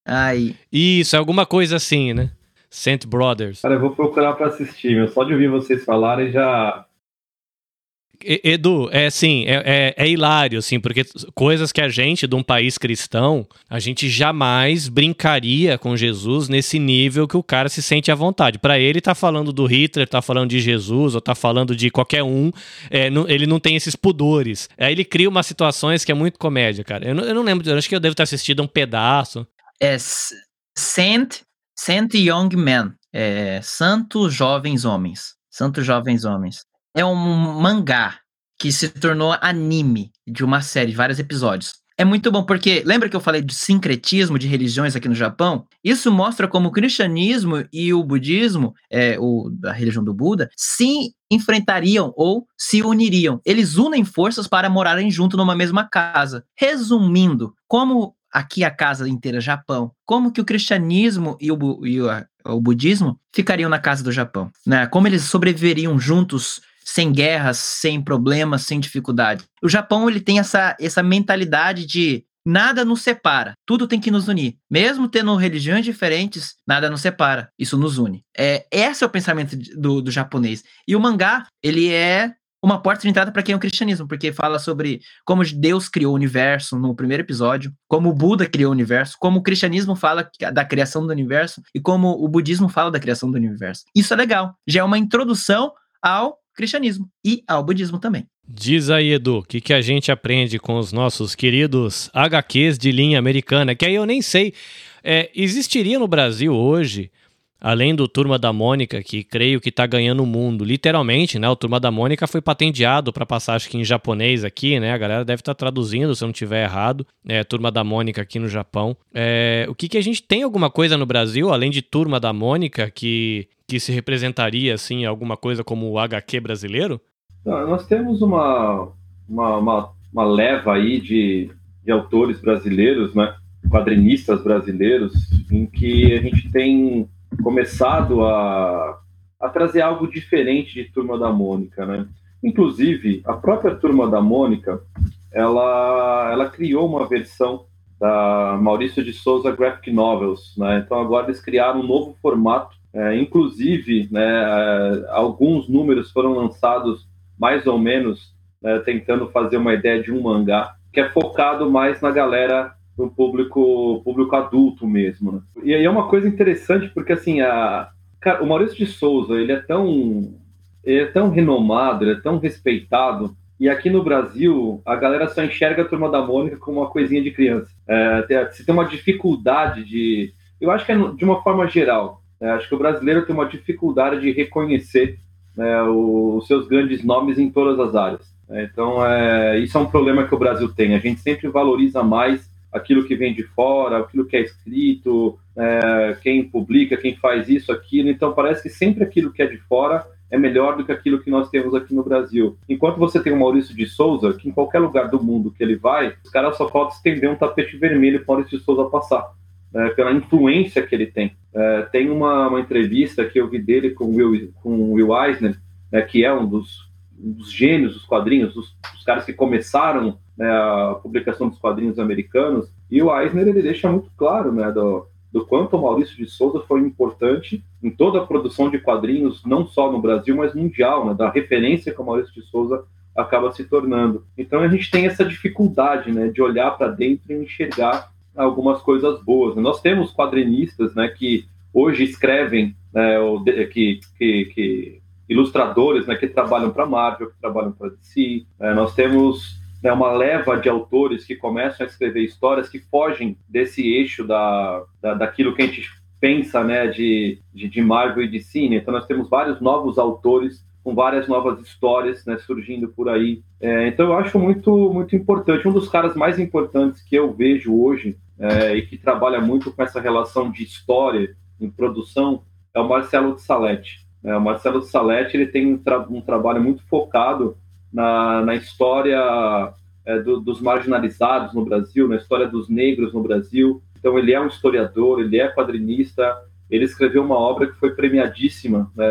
Aí. Isso, é alguma coisa assim, né? Saint Brothers. Cara, eu vou procurar para assistir, meu. Só de ouvir vocês falarem já. Edu, é assim, é, é, é, hilário, assim, porque coisas que a gente, de um país cristão, a gente jamais brincaria com Jesus nesse nível que o cara se sente à vontade. Para ele, tá falando do Hitler, tá falando de Jesus, ou tá falando de qualquer um, é, não, ele não tem esses pudores. Aí ele cria umas situações que é muito comédia, cara. Eu não, eu não lembro, eu acho que eu devo ter assistido um pedaço é Saint, Saint Young Men, é, Santos Jovens Homens. Santos Jovens Homens. É um mangá que se tornou anime de uma série, vários episódios. É muito bom porque lembra que eu falei de sincretismo de religiões aqui no Japão? Isso mostra como o cristianismo e o budismo, é, o, a religião do Buda, se enfrentariam ou se uniriam. Eles unem forças para morarem junto numa mesma casa. Resumindo, como aqui a casa inteira Japão, como que o cristianismo e o, e o, o budismo ficariam na casa do Japão? Né? Como eles sobreviveriam juntos sem guerras, sem problemas, sem dificuldade. O Japão ele tem essa, essa mentalidade de nada nos separa, tudo tem que nos unir. Mesmo tendo religiões diferentes, nada nos separa, isso nos une. É, esse é o pensamento do, do japonês. E o mangá, ele é uma porta de entrada para quem é o cristianismo, porque fala sobre como Deus criou o universo no primeiro episódio, como o Buda criou o universo, como o cristianismo fala da criação do universo e como o budismo fala da criação do universo. Isso é legal. Já é uma introdução ao cristianismo e ao budismo também. Diz aí, Edu, o que, que a gente aprende com os nossos queridos HQs de linha americana, que aí eu nem sei. É, existiria no Brasil hoje além do Turma da Mônica, que creio que está ganhando o mundo, literalmente, né? O Turma da Mônica foi patenteado para passar, acho que em japonês aqui, né? A galera deve estar tá traduzindo, se eu não tiver errado. É, Turma da Mônica aqui no Japão. É, o que, que a gente tem alguma coisa no Brasil, além de Turma da Mônica, que, que se representaria, assim, alguma coisa como o HQ brasileiro? Nós temos uma, uma, uma, uma leva aí de, de autores brasileiros, né? Quadrinistas brasileiros, em que a gente tem começado a, a trazer algo diferente de Turma da Mônica, né? Inclusive, a própria Turma da Mônica, ela, ela criou uma versão da Maurício de Souza Graphic Novels, né? Então agora eles criaram um novo formato, é, inclusive, né, é, alguns números foram lançados mais ou menos né, tentando fazer uma ideia de um mangá que é focado mais na galera para o público, público adulto mesmo. Né? E aí é uma coisa interessante porque assim a, cara, o Maurício de Souza ele é tão ele é tão renomado, ele é tão respeitado e aqui no Brasil a galera só enxerga a Turma da Mônica como uma coisinha de criança. É, se tem uma dificuldade de, eu acho que é de uma forma geral. Né? Acho que o brasileiro tem uma dificuldade de reconhecer né, os seus grandes nomes em todas as áreas. Então, é, isso é um problema que o Brasil tem. A gente sempre valoriza mais aquilo que vem de fora, aquilo que é escrito, é, quem publica, quem faz isso, aquilo. Então parece que sempre aquilo que é de fora é melhor do que aquilo que nós temos aqui no Brasil. Enquanto você tem o Maurício de Souza, que em qualquer lugar do mundo que ele vai, os caras só faltam estender um tapete vermelho para o Maurício de Souza passar. É, pela influência que ele tem. É, tem uma, uma, entrevista que eu vi dele com o Will, com Will Eisner, né, que é um dos, um dos gênios dos quadrinhos, dos caras que começaram né, a publicação dos quadrinhos americanos, e o Eisner ele deixa muito claro né, do, do quanto o Maurício de Souza foi importante em toda a produção de quadrinhos, não só no Brasil, mas mundial, né, da referência que o Maurício de Souza acaba se tornando. Então a gente tem essa dificuldade né, de olhar para dentro e enxergar algumas coisas boas. Nós temos quadrinistas né, que hoje escrevem, né, que, que, que ilustradores né, que trabalham para Marvel, que trabalham para DC. É, nós temos né, uma leva de autores que começam a escrever histórias que fogem desse eixo da, da daquilo que a gente pensa né, de, de, de Marvel e de cine. Então nós temos vários novos autores com várias novas histórias né, surgindo por aí. É, então eu acho muito muito importante. Um dos caras mais importantes que eu vejo hoje é, e que trabalha muito com essa relação de história em produção é o Marcelo de Salete. É, o Marcelo Saletti ele tem um, tra um, trabalho muito focado na, na história é, do, dos marginalizados no Brasil, na história dos negros no Brasil. Então ele é um historiador, ele é quadrinista, ele escreveu uma obra que foi premiadíssima né,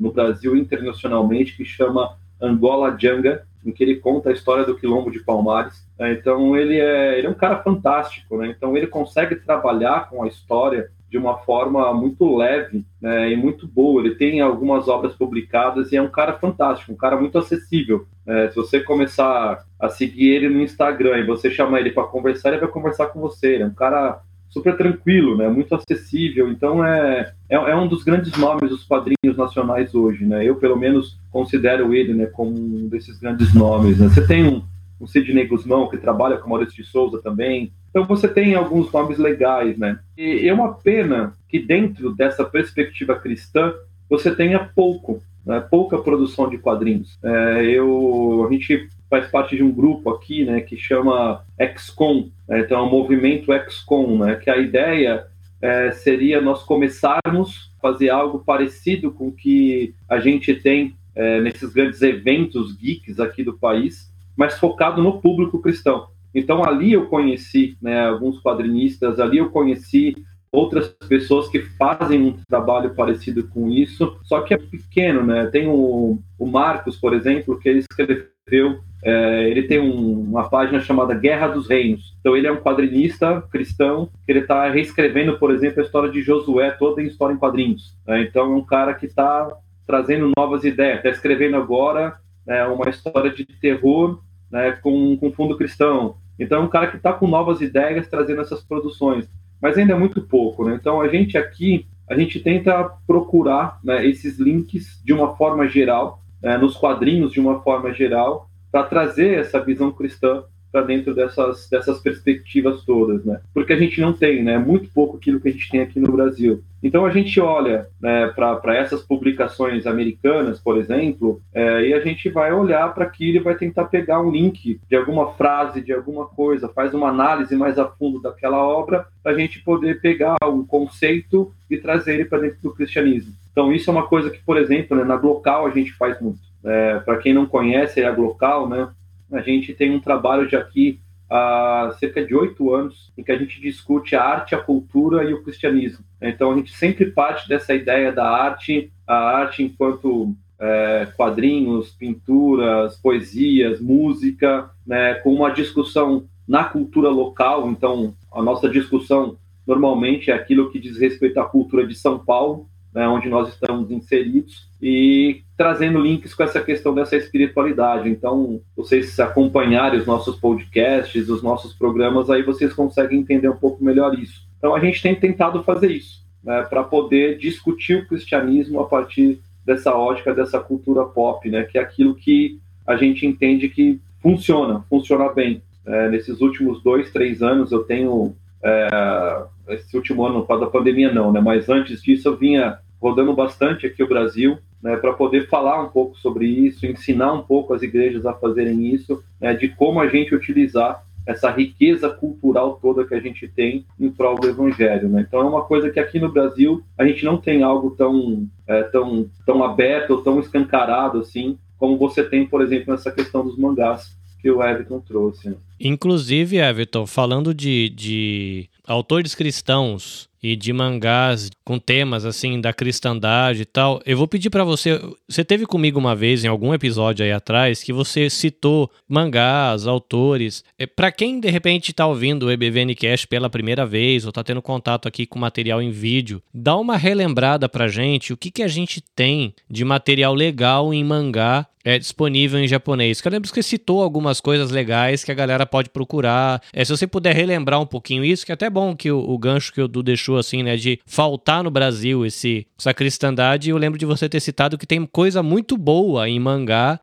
no Brasil internacionalmente, que chama Angola Janga, em que ele conta a história do quilombo de Palmares. É, então ele é, ele é um cara fantástico, né? Então ele consegue trabalhar com a história de uma forma muito leve né, e muito boa. Ele tem algumas obras publicadas e é um cara fantástico, um cara muito acessível. É, se você começar a seguir ele no Instagram e você chamar ele para conversar, ele vai conversar com você. Ele é um cara super tranquilo, né, muito acessível. Então é, é, é, um dos grandes nomes dos quadrinhos nacionais hoje. Né? Eu, pelo menos, considero ele né, como um desses grandes nomes. Né? Você tem um, um Sidney Guzmão, que trabalha com Maurício de Souza também. Então você tem alguns nomes legais, né? E é uma pena que dentro dessa perspectiva cristã você tenha pouco, né? pouca produção de quadrinhos. É, eu, a gente faz parte de um grupo aqui, né, que chama XCOM, né? então é o movimento XCOM, né? Que a ideia é, seria nós começarmos a fazer algo parecido com o que a gente tem é, nesses grandes eventos geeks aqui do país, mas focado no público cristão. Então ali eu conheci né, alguns quadrinistas, ali eu conheci outras pessoas que fazem um trabalho parecido com isso, só que é pequeno, né? Tem o, o Marcos, por exemplo, que ele escreveu, é, ele tem um, uma página chamada Guerra dos Reinos. Então ele é um quadrinista cristão que ele está reescrevendo, por exemplo, a história de Josué toda em história em quadrinhos. Né? Então é um cara que está trazendo novas ideias, está escrevendo agora né, uma história de terror né, com, com fundo cristão. Então é um cara que está com novas ideias trazendo essas produções, mas ainda é muito pouco, né? Então a gente aqui a gente tenta procurar né, esses links de uma forma geral, né, nos quadrinhos de uma forma geral, para trazer essa visão cristã para dentro dessas, dessas perspectivas todas, né? Porque a gente não tem, né? Muito pouco aquilo que a gente tem aqui no Brasil. Então a gente olha né, para essas publicações americanas, por exemplo, é, e a gente vai olhar para aquilo e vai tentar pegar um link de alguma frase, de alguma coisa, faz uma análise mais a fundo daquela obra, para a gente poder pegar um conceito e trazer ele para dentro do cristianismo. Então isso é uma coisa que, por exemplo, né, na Glocal a gente faz muito. É, para quem não conhece a Glocal, né, a gente tem um trabalho de aqui há cerca de oito anos em que a gente discute a arte, a cultura e o cristianismo. Então a gente sempre parte dessa ideia da arte, a arte enquanto é, quadrinhos, pinturas, poesias, música, né, com uma discussão na cultura local. Então a nossa discussão normalmente é aquilo que diz respeito à cultura de São Paulo, né, onde nós estamos inseridos, e trazendo links com essa questão dessa espiritualidade. Então, vocês acompanharem os nossos podcasts, os nossos programas, aí vocês conseguem entender um pouco melhor isso. Então, a gente tem tentado fazer isso, né, para poder discutir o cristianismo a partir dessa ótica, dessa cultura pop, né, que é aquilo que a gente entende que funciona, funciona bem. É, nesses últimos dois, três anos, eu tenho é, esse último ano, por causa da pandemia não, né? Mas antes disso eu vinha rodando bastante aqui o Brasil, né, para poder falar um pouco sobre isso, ensinar um pouco as igrejas a fazerem isso, né, de como a gente utilizar essa riqueza cultural toda que a gente tem em prol do evangelho. Né? Então é uma coisa que aqui no Brasil a gente não tem algo tão, é, tão, tão aberto ou tão escancarado assim, como você tem, por exemplo, nessa questão dos mangás que o Everton trouxe. Né? Inclusive, Everton, falando de, de autores cristãos e de mangás com temas assim da cristandade e tal. Eu vou pedir para você, você teve comigo uma vez em algum episódio aí atrás que você citou mangás, autores. É, para quem de repente tá ouvindo o EBVN Cast pela primeira vez ou tá tendo contato aqui com material em vídeo, dá uma relembrada pra gente o que que a gente tem de material legal em mangá é disponível em japonês. Que eu lembro que você citou algumas coisas legais que a galera pode procurar. É, se você puder relembrar um pouquinho isso, que é até bom que o, o gancho que o Du deixou, assim, né, de faltar no Brasil esse, essa cristandade. Eu lembro de você ter citado que tem coisa muito boa em mangá.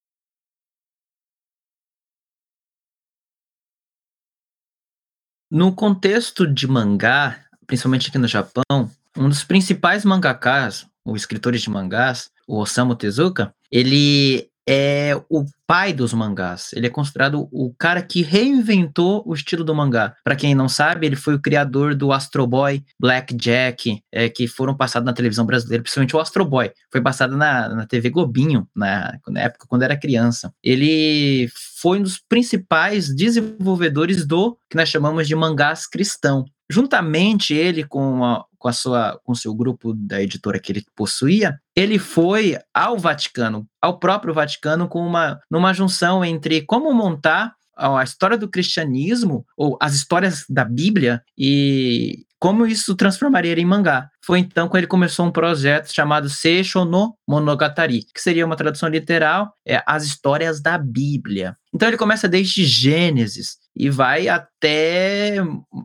No contexto de mangá, principalmente aqui no Japão, um dos principais mangakas, ou escritores de mangás, o Osamu Tezuka, ele é o pai dos mangás. Ele é considerado o cara que reinventou o estilo do mangá. Para quem não sabe, ele foi o criador do Astro Boy, Black Jack, é, que foram passados na televisão brasileira, principalmente o Astro Boy. Foi passado na, na TV Globinho, na, na época quando era criança. Ele foi um dos principais desenvolvedores do que nós chamamos de mangás cristão. Juntamente ele com a, com a sua com seu grupo da editora que ele possuía, ele foi ao Vaticano, ao próprio Vaticano com uma numa junção entre como montar a história do cristianismo ou as histórias da Bíblia e como isso transformaria ele em mangá. Foi então que ele começou um projeto chamado Seisho no Monogatari, que seria uma tradução literal, é as histórias da Bíblia. Então ele começa desde Gênesis e vai até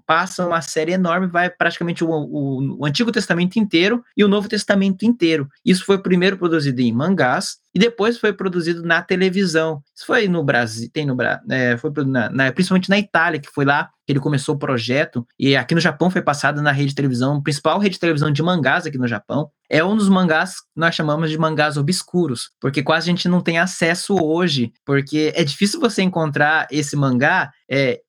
passa uma série enorme, vai praticamente o, o, o, Antigo Testamento inteiro e o Novo Testamento inteiro. Isso foi primeiro produzido em mangás e depois foi produzido na televisão. Isso foi no Brasil, tem no Brasil, é, foi na, na, principalmente na Itália que foi lá que ele começou o projeto e aqui no Japão foi passado na rede de televisão, principal rede de televisão de mangás aqui no Japão. É um dos mangás que nós chamamos de mangás obscuros, porque quase a gente não tem acesso hoje, porque é difícil você encontrar esse mangá é,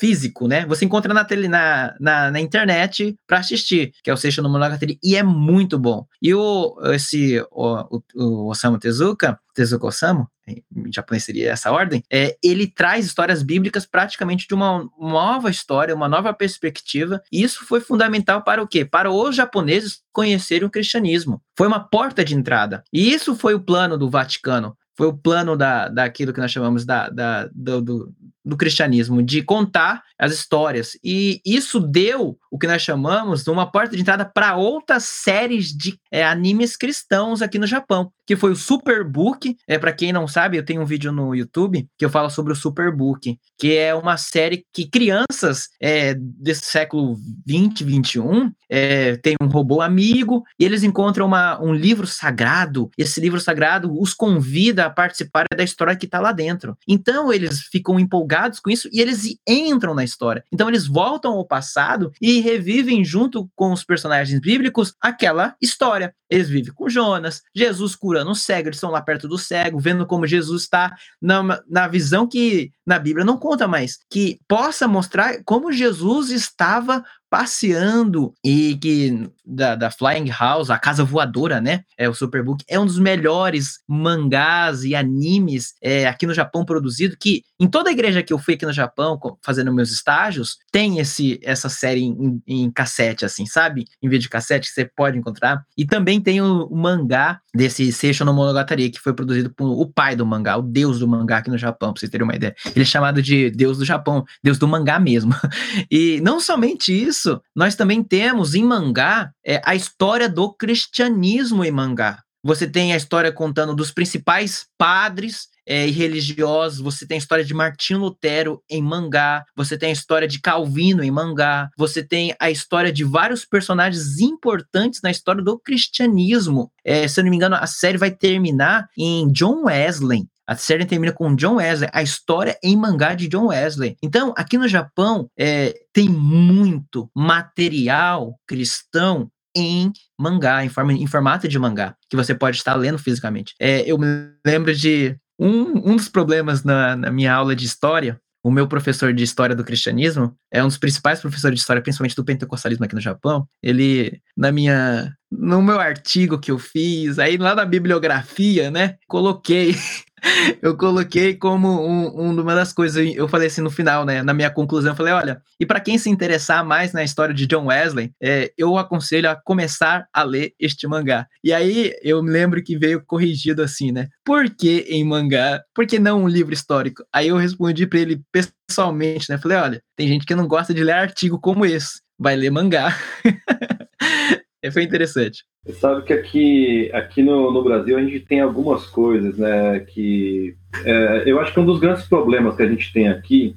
físico, né? Você encontra na, tele, na, na, na internet para assistir, que é o Seisho no Monogatari, e é muito bom. E o, esse, o, o, o Osamu Tezuka, Tezuka Osamu, em japonês seria essa ordem, é, ele traz histórias bíblicas praticamente de uma nova história, uma nova perspectiva, e isso foi fundamental para o quê? Para os japoneses conhecerem o cristianismo. Foi uma porta de entrada. E isso foi o plano do Vaticano foi o plano da, daquilo que nós chamamos da, da do, do, do, cristianismo, de contar as histórias. E isso deu o que nós chamamos de uma porta de entrada para outras séries de é, animes cristãos aqui no Japão, que foi o Superbook. É, para quem não sabe, eu tenho um vídeo no YouTube que eu falo sobre o Superbook, que é uma série que crianças é, desse século 20, 21 é, tem um robô amigo e eles encontram uma, um livro sagrado. Esse livro sagrado os convida a participar da história que está lá dentro. Então eles ficam empolgados com isso e eles entram na história. Então eles voltam ao passado e revivem junto com os personagens bíblicos aquela história. Eles vivem com Jonas, Jesus curando o cego, eles estão lá perto do cego, vendo como Jesus está na, na visão que na Bíblia não conta mais, que possa mostrar como Jesus estava passeando e que da, da, Flying House, a casa voadora, né? É o Superbook, é um dos melhores mangás e animes é, aqui no Japão produzido, que em toda a igreja que eu fui aqui no Japão, fazendo meus estágios, tem esse essa série em, em cassete, assim, sabe? Em vídeo cassete que você pode encontrar. E também tem o, o mangá desse Seishon no Monogatari, que foi produzido por o pai do mangá, o deus do mangá aqui no Japão, pra vocês terem uma ideia. Ele é chamado de deus do Japão, deus do mangá mesmo. E não somente isso, isso, nós também temos em mangá é, a história do cristianismo em mangá. Você tem a história contando dos principais padres é, e religiosos, você tem a história de Martinho Lutero em mangá, você tem a história de Calvino em mangá, você tem a história de vários personagens importantes na história do cristianismo. É, se eu não me engano, a série vai terminar em John Wesley. A série termina com John Wesley, a história em mangá de John Wesley. Então, aqui no Japão, é, tem muito material cristão em mangá, em, forma, em formato de mangá, que você pode estar lendo fisicamente. É, eu me lembro de um, um dos problemas na, na minha aula de história, o meu professor de história do cristianismo é um dos principais professores de história, principalmente do pentecostalismo aqui no Japão. Ele, na minha no meu artigo que eu fiz, aí lá na bibliografia, né, coloquei eu coloquei como um, um, uma das coisas, eu falei assim no final, né, na minha conclusão, eu falei, olha, e para quem se interessar mais na história de John Wesley, é, eu aconselho a começar a ler este mangá. E aí eu me lembro que veio corrigido assim, né, por que em mangá? Por que não um livro histórico? Aí eu respondi para ele pessoalmente, né, falei, olha, tem gente que não gosta de ler artigo como esse, vai ler mangá. Foi interessante. Você sabe que aqui, aqui no, no Brasil a gente tem algumas coisas, né? Que é, eu acho que um dos grandes problemas que a gente tem aqui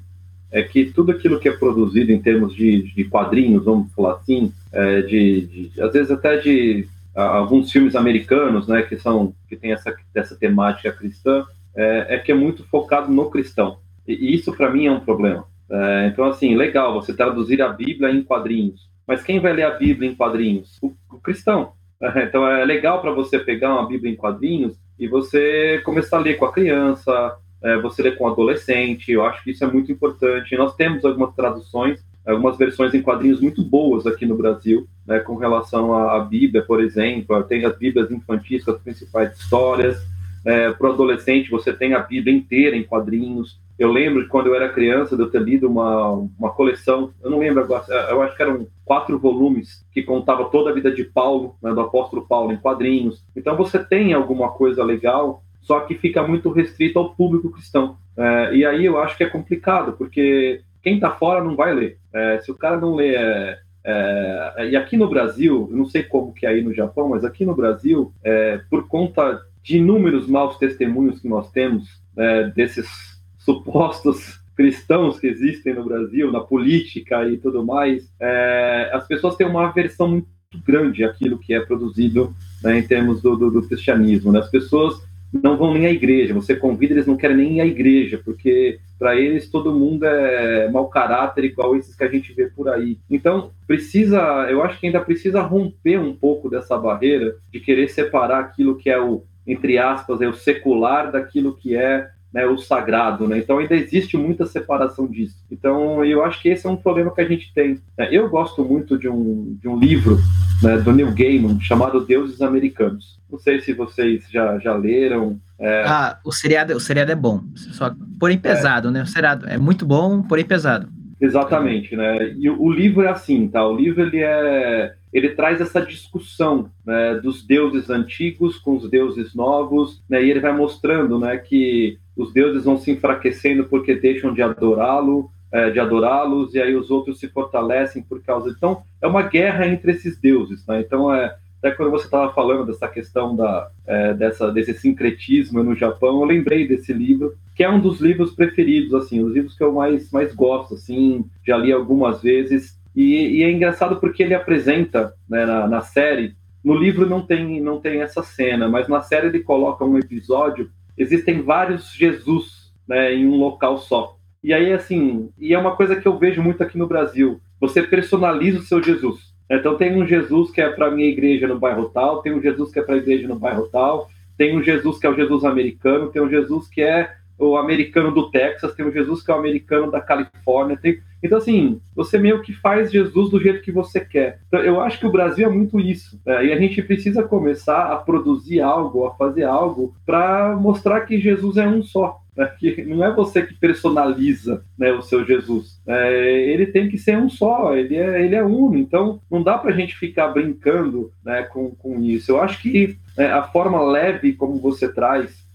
é que tudo aquilo que é produzido em termos de, de quadrinhos, vamos falar assim, é, de, de, às vezes até de alguns filmes americanos, né, que são que tem essa, essa temática cristã, é, é que é muito focado no cristão. E, e isso para mim é um problema. É, então assim, legal você traduzir a Bíblia em quadrinhos, mas quem vai ler a Bíblia em quadrinhos? o, o cristão. Então é legal para você pegar uma Bíblia em quadrinhos e você começar a ler com a criança, é, você ler com o adolescente. Eu acho que isso é muito importante. Nós temos algumas traduções, algumas versões em quadrinhos muito boas aqui no Brasil, né, com relação à Bíblia, por exemplo. Tem as Bíblias infantis as principais histórias. É, para o adolescente, você tem a Bíblia inteira em quadrinhos. Eu lembro de quando eu era criança de eu ter lido uma, uma coleção, eu não lembro agora, eu acho que eram quatro volumes que contava toda a vida de Paulo, né, do apóstolo Paulo, em quadrinhos. Então você tem alguma coisa legal, só que fica muito restrito ao público cristão. É, e aí eu acho que é complicado, porque quem está fora não vai ler. É, se o cara não lê. É, é, e aqui no Brasil, eu não sei como que é aí no Japão, mas aqui no Brasil, é, por conta de inúmeros maus testemunhos que nós temos é, desses supostos cristãos que existem no Brasil, na política e tudo mais, é, as pessoas têm uma aversão muito grande àquilo que é produzido né, em termos do, do, do cristianismo. Né? As pessoas não vão nem à igreja, você convida, eles não querem nem ir à igreja, porque para eles todo mundo é mau caráter, igual esses que a gente vê por aí. Então, precisa, eu acho que ainda precisa romper um pouco dessa barreira de querer separar aquilo que é o, entre aspas, é o secular daquilo que é né, o sagrado, né? Então ainda existe muita separação disso. Então eu acho que esse é um problema que a gente tem. É, eu gosto muito de um, de um livro né, do Neil Gaiman chamado Deuses Americanos. Não sei se vocês já, já leram. É... Ah, o seriado, o seriado é bom, só porém pesado, é. né? O seriado é muito bom, porém pesado. Exatamente, né? E o, livro é assim, tá? O livro ele é ele traz essa discussão né, dos deuses antigos com os deuses novos, né, e ele vai mostrando né, que os deuses vão se enfraquecendo porque deixam de adorá-lo, é, de adorá-los, e aí os outros se fortalecem por causa. Então, é uma guerra entre esses deuses. Né? Então, é, até quando você estava falando dessa questão da, é, dessa, desse sincretismo no Japão, eu lembrei desse livro, que é um dos livros preferidos, assim, os livros que eu mais, mais gosto, assim, já li algumas vezes. E, e é engraçado porque ele apresenta né, na, na série. No livro não tem, não tem essa cena, mas na série ele coloca um episódio existem vários Jesus né, em um local só. E aí, assim, e é uma coisa que eu vejo muito aqui no Brasil. Você personaliza o seu Jesus. Então tem um Jesus que é para minha igreja no bairro tal, tem um Jesus que é para a igreja no bairro tal, tem um Jesus que é o Jesus americano, tem um Jesus que é o americano do Texas, tem um Jesus que é o americano da Califórnia. Tem... Então, assim, você meio que faz Jesus do jeito que você quer. Então, eu acho que o Brasil é muito isso. Né? E a gente precisa começar a produzir algo, a fazer algo, para mostrar que Jesus é um só. Né? Que não é você que personaliza né, o seu Jesus. É, ele tem que ser um só, ele é, ele é uno. Então, não dá para a gente ficar brincando né, com, com isso. Eu acho que né, a forma leve como você traz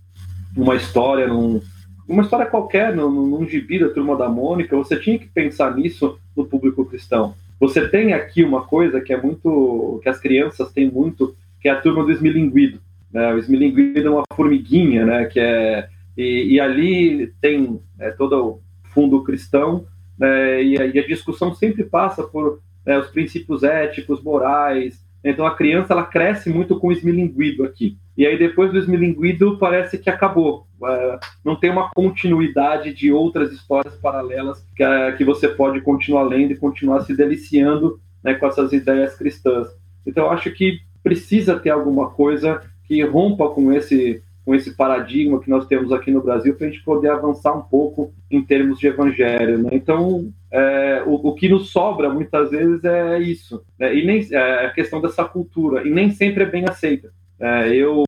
uma história num, uma história qualquer, num, num gibi da Turma da Mônica, você tinha que pensar nisso no público cristão. Você tem aqui uma coisa que é muito. que as crianças têm muito, que é a turma do esmilinguido. Né? O esmilinguido é uma formiguinha, né? Que é, e, e ali tem é, todo o fundo cristão, né? e, a, e, a, discussão sempre passa por né, os princípios éticos, morais. Então a criança ela cresce muito com o esmilinguido aqui. E aí depois do esmilinguido parece que acabou. Uh, não tem uma continuidade de outras histórias paralelas que, uh, que você pode continuar lendo e continuar se deliciando né, com essas ideias cristãs. Então eu acho que precisa ter alguma coisa que rompa com esse com esse paradigma que nós temos aqui no Brasil para a gente poder avançar um pouco em termos de evangelho. Né? Então, é, o, o, que nos sobra muitas vezes é isso, né? e nem é a questão dessa cultura, e nem sempre é bem aceita. É, eu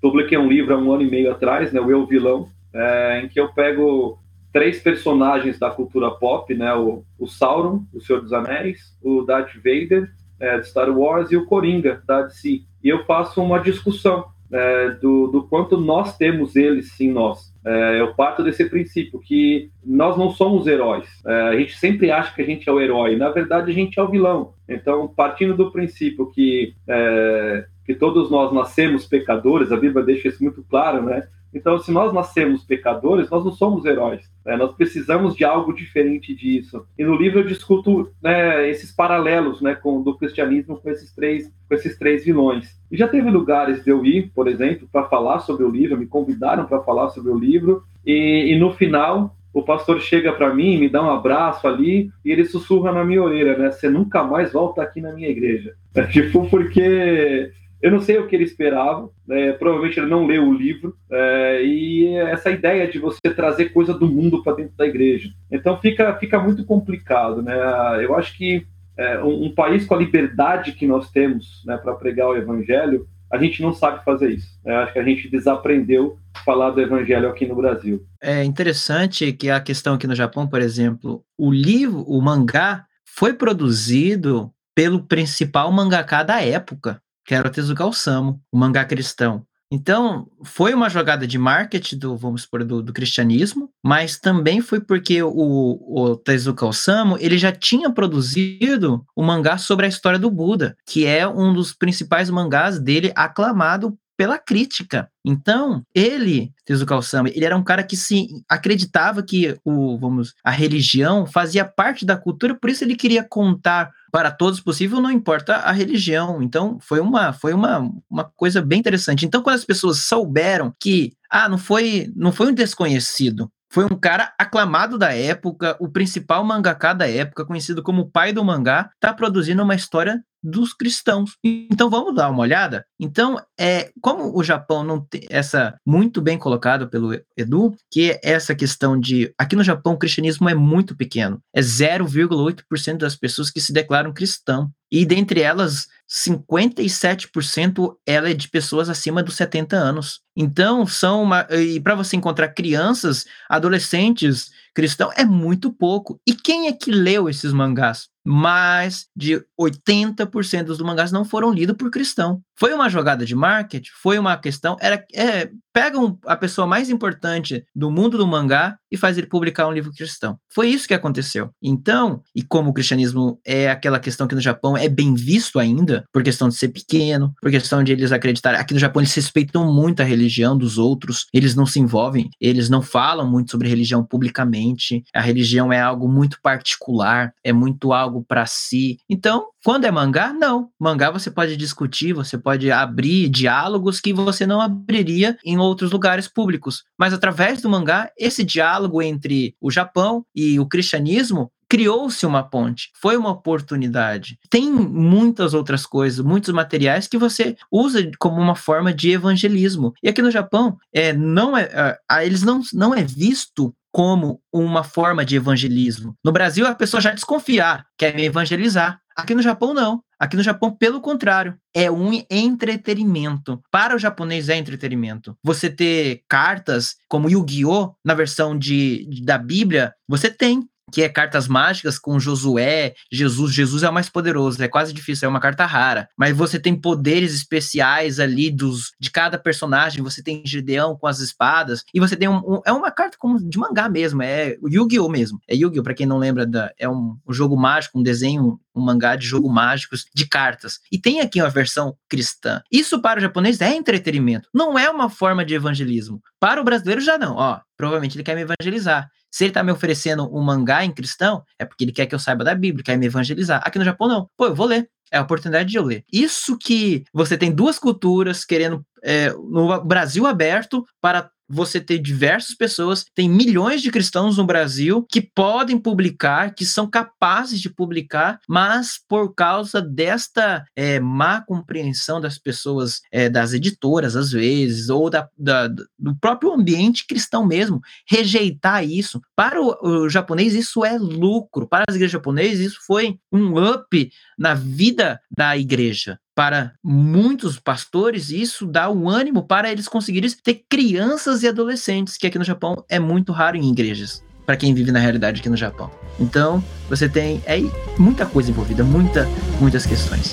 publiquei um livro há um ano e meio atrás, né, o Eu Vilão, é, em que eu pego três personagens da cultura pop, né, o, o Sauron, o Senhor dos Anéis, o Darth Vader, é, de Star Wars, e o Coringa, da DC. E eu faço uma discussão é, do, do, quanto nós temos eles em nós. É, eu parto desse princípio que nós não somos heróis. É, a gente sempre acha que a gente é o herói. Na verdade, a gente é o vilão. Então, partindo do princípio que é, que todos nós nascemos pecadores, a Bíblia deixa isso muito claro, né? Então, se nós nascemos pecadores, nós não somos heróis. Né? Nós precisamos de algo diferente disso. E no livro eu discuto né, esses paralelos né, com, do cristianismo com esses três, com esses três vilões. E já teve lugares de eu ir, por exemplo, para falar sobre o livro, me convidaram para falar sobre o livro, e, e no final o pastor chega para mim, me dá um abraço ali e ele sussurra na minha orelha, né? Você nunca mais volta aqui na minha igreja. É, tipo, porque eu não sei o que ele esperava, né? provavelmente ele não leu o livro, é, e essa ideia de você trazer coisa do mundo para dentro da igreja. Então fica, fica muito complicado. Né? Eu acho que é, um, um, país com a liberdade que nós temos né, para pregar o evangelho, a gente não sabe fazer isso. Né? Acho que a gente desaprendeu falar do evangelho aqui no Brasil. É interessante que a questão aqui no Japão, por exemplo, o livro, o mangá, foi produzido pelo principal mangaká da época que era o Tezuka Osamu, o mangá cristão. Então, foi uma jogada de marketing do, vamos supor, do, do cristianismo, mas também foi porque o, o Tezuka Osamu, ele já tinha produzido o um mangá sobre a história do Buda, que é um dos principais mangás dele aclamado pela crítica. Então, ele, Tezuka Osamu, ele era um cara que se acreditava que o, vamos, a religião fazia parte da cultura, por isso ele queria contar para todos possível, não importa a religião. Então, foi uma foi uma, uma coisa bem interessante. Então, quando as pessoas souberam que ah, não foi não foi um desconhecido, foi um cara aclamado da época, o principal mangaká da época, conhecido como o pai do mangá, está produzindo uma história dos cristãos. Então vamos dar uma olhada. Então, é como o Japão não tem essa muito bem colocado pelo Edu, que é essa questão de aqui no Japão o cristianismo é muito pequeno. É 0,8% das pessoas que se declaram cristão. E dentre elas, 57% ela é de pessoas acima dos 70 anos. Então, são uma, e para você encontrar crianças, adolescentes cristão é muito pouco. E quem é que leu esses mangás? mais de 80% dos mangás não foram lidos por cristão. Foi uma jogada de marketing? Foi uma questão? Era é, pegam a pessoa mais importante do mundo do mangá e faz ele publicar um livro cristão. Foi isso que aconteceu. Então, e como o cristianismo é aquela questão que no Japão é bem visto ainda, por questão de ser pequeno, por questão de eles acreditarem. Aqui no Japão eles respeitam muito a religião dos outros, eles não se envolvem, eles não falam muito sobre religião publicamente. A religião é algo muito particular, é muito algo para si. Então, quando é mangá, não. Mangá você pode discutir, você pode abrir diálogos que você não abriria em outros lugares públicos. Mas através do mangá, esse diálogo entre o Japão e o cristianismo criou-se uma ponte, foi uma oportunidade. Tem muitas outras coisas, muitos materiais que você usa como uma forma de evangelismo. E aqui no Japão, é, não é, é, eles não, não é visto como uma forma de evangelismo. No Brasil, a pessoa já desconfia, ah, quer me evangelizar. Aqui no Japão, não. Aqui no Japão, pelo contrário, é um entretenimento. Para o japonês é entretenimento. Você ter cartas como Yu-Gi-Oh! na versão de, da Bíblia, você tem que é cartas mágicas com Josué, Jesus. Jesus é o mais poderoso, é quase difícil, é uma carta rara. Mas você tem poderes especiais ali dos de cada personagem. Você tem Gideão com as espadas e você tem um, um é uma carta como de mangá mesmo, é o Yu-Gi-Oh mesmo. É Yu-Gi-Oh para quem não lembra da é um, um jogo mágico, um desenho um mangá de jogo mágicos de cartas. E tem aqui uma versão cristã. Isso para o japonês é entretenimento, não é uma forma de evangelismo. Para o brasileiro já não, ó, provavelmente ele quer me evangelizar. Se ele está me oferecendo um mangá em cristão, é porque ele quer que eu saiba da Bíblia, quer me evangelizar. Aqui no Japão, não. Pô, eu vou ler. É a oportunidade de eu ler. Isso que você tem duas culturas querendo é, no Brasil aberto para você ter diversas pessoas, tem milhões de cristãos no Brasil que podem publicar, que são capazes de publicar, mas por causa desta é, má compreensão das pessoas, é, das editoras, às vezes, ou da, da, do próprio ambiente cristão mesmo, rejeitar isso. Para o, o japonês, isso é lucro. Para as igrejas japonesas, isso foi um up na vida da igreja para muitos pastores, isso dá um ânimo para eles conseguirem ter crianças e adolescentes, que aqui no Japão é muito raro em igrejas, para quem vive na realidade aqui no Japão. Então, você tem é, muita coisa envolvida, muita, muitas questões.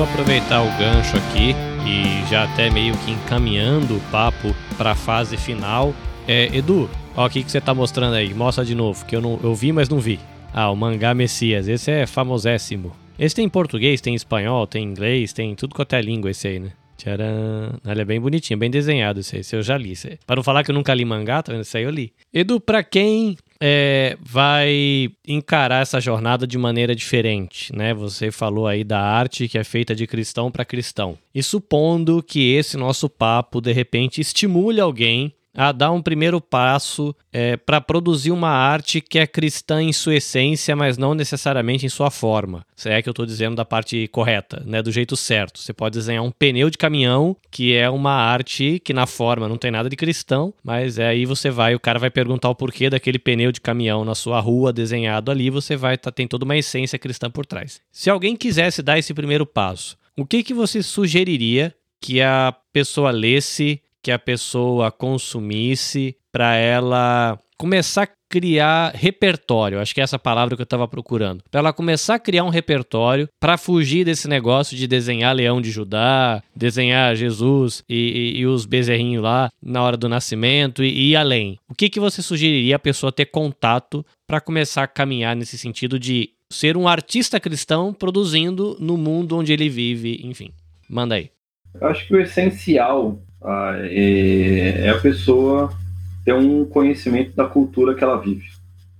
Vou aproveitar o gancho aqui e já até meio que encaminhando o papo para a fase final. É, Edu, ó, o que, que você tá mostrando aí? Mostra de novo, que eu, não, eu vi, mas não vi. Ah, o mangá Messias, esse é famosésimo. Esse tem em português, tem em espanhol, tem em inglês, tem tudo quanto é língua esse aí, né? Tcharam. Ele é bem bonitinho, bem desenhado esse aí. Esse eu já li. Esse Para não falar que eu nunca li mangá, tá vendo? Esse aí eu li. Edu, pra quem é, vai encarar essa jornada de maneira diferente, né? Você falou aí da arte que é feita de cristão para cristão. E supondo que esse nosso papo de repente estimule alguém a dar um primeiro passo é, para produzir uma arte que é cristã em sua essência, mas não necessariamente em sua forma. Se é que eu estou dizendo da parte correta, né, do jeito certo. Você pode desenhar um pneu de caminhão, que é uma arte que na forma não tem nada de cristão, mas é aí você vai, o cara vai perguntar o porquê daquele pneu de caminhão na sua rua desenhado ali, você vai tá, tem toda uma essência cristã por trás. Se alguém quisesse dar esse primeiro passo, o que que você sugeriria que a pessoa lesse que a pessoa consumisse para ela começar a criar repertório. Acho que é essa palavra que eu estava procurando. Para ela começar a criar um repertório para fugir desse negócio de desenhar Leão de Judá, desenhar Jesus e, e, e os bezerrinhos lá na hora do nascimento e, e além. O que, que você sugeriria a pessoa ter contato para começar a caminhar nesse sentido de ser um artista cristão produzindo no mundo onde ele vive, enfim. Manda aí. Eu acho que o essencial é, é, a pessoa ter um conhecimento da cultura que ela vive.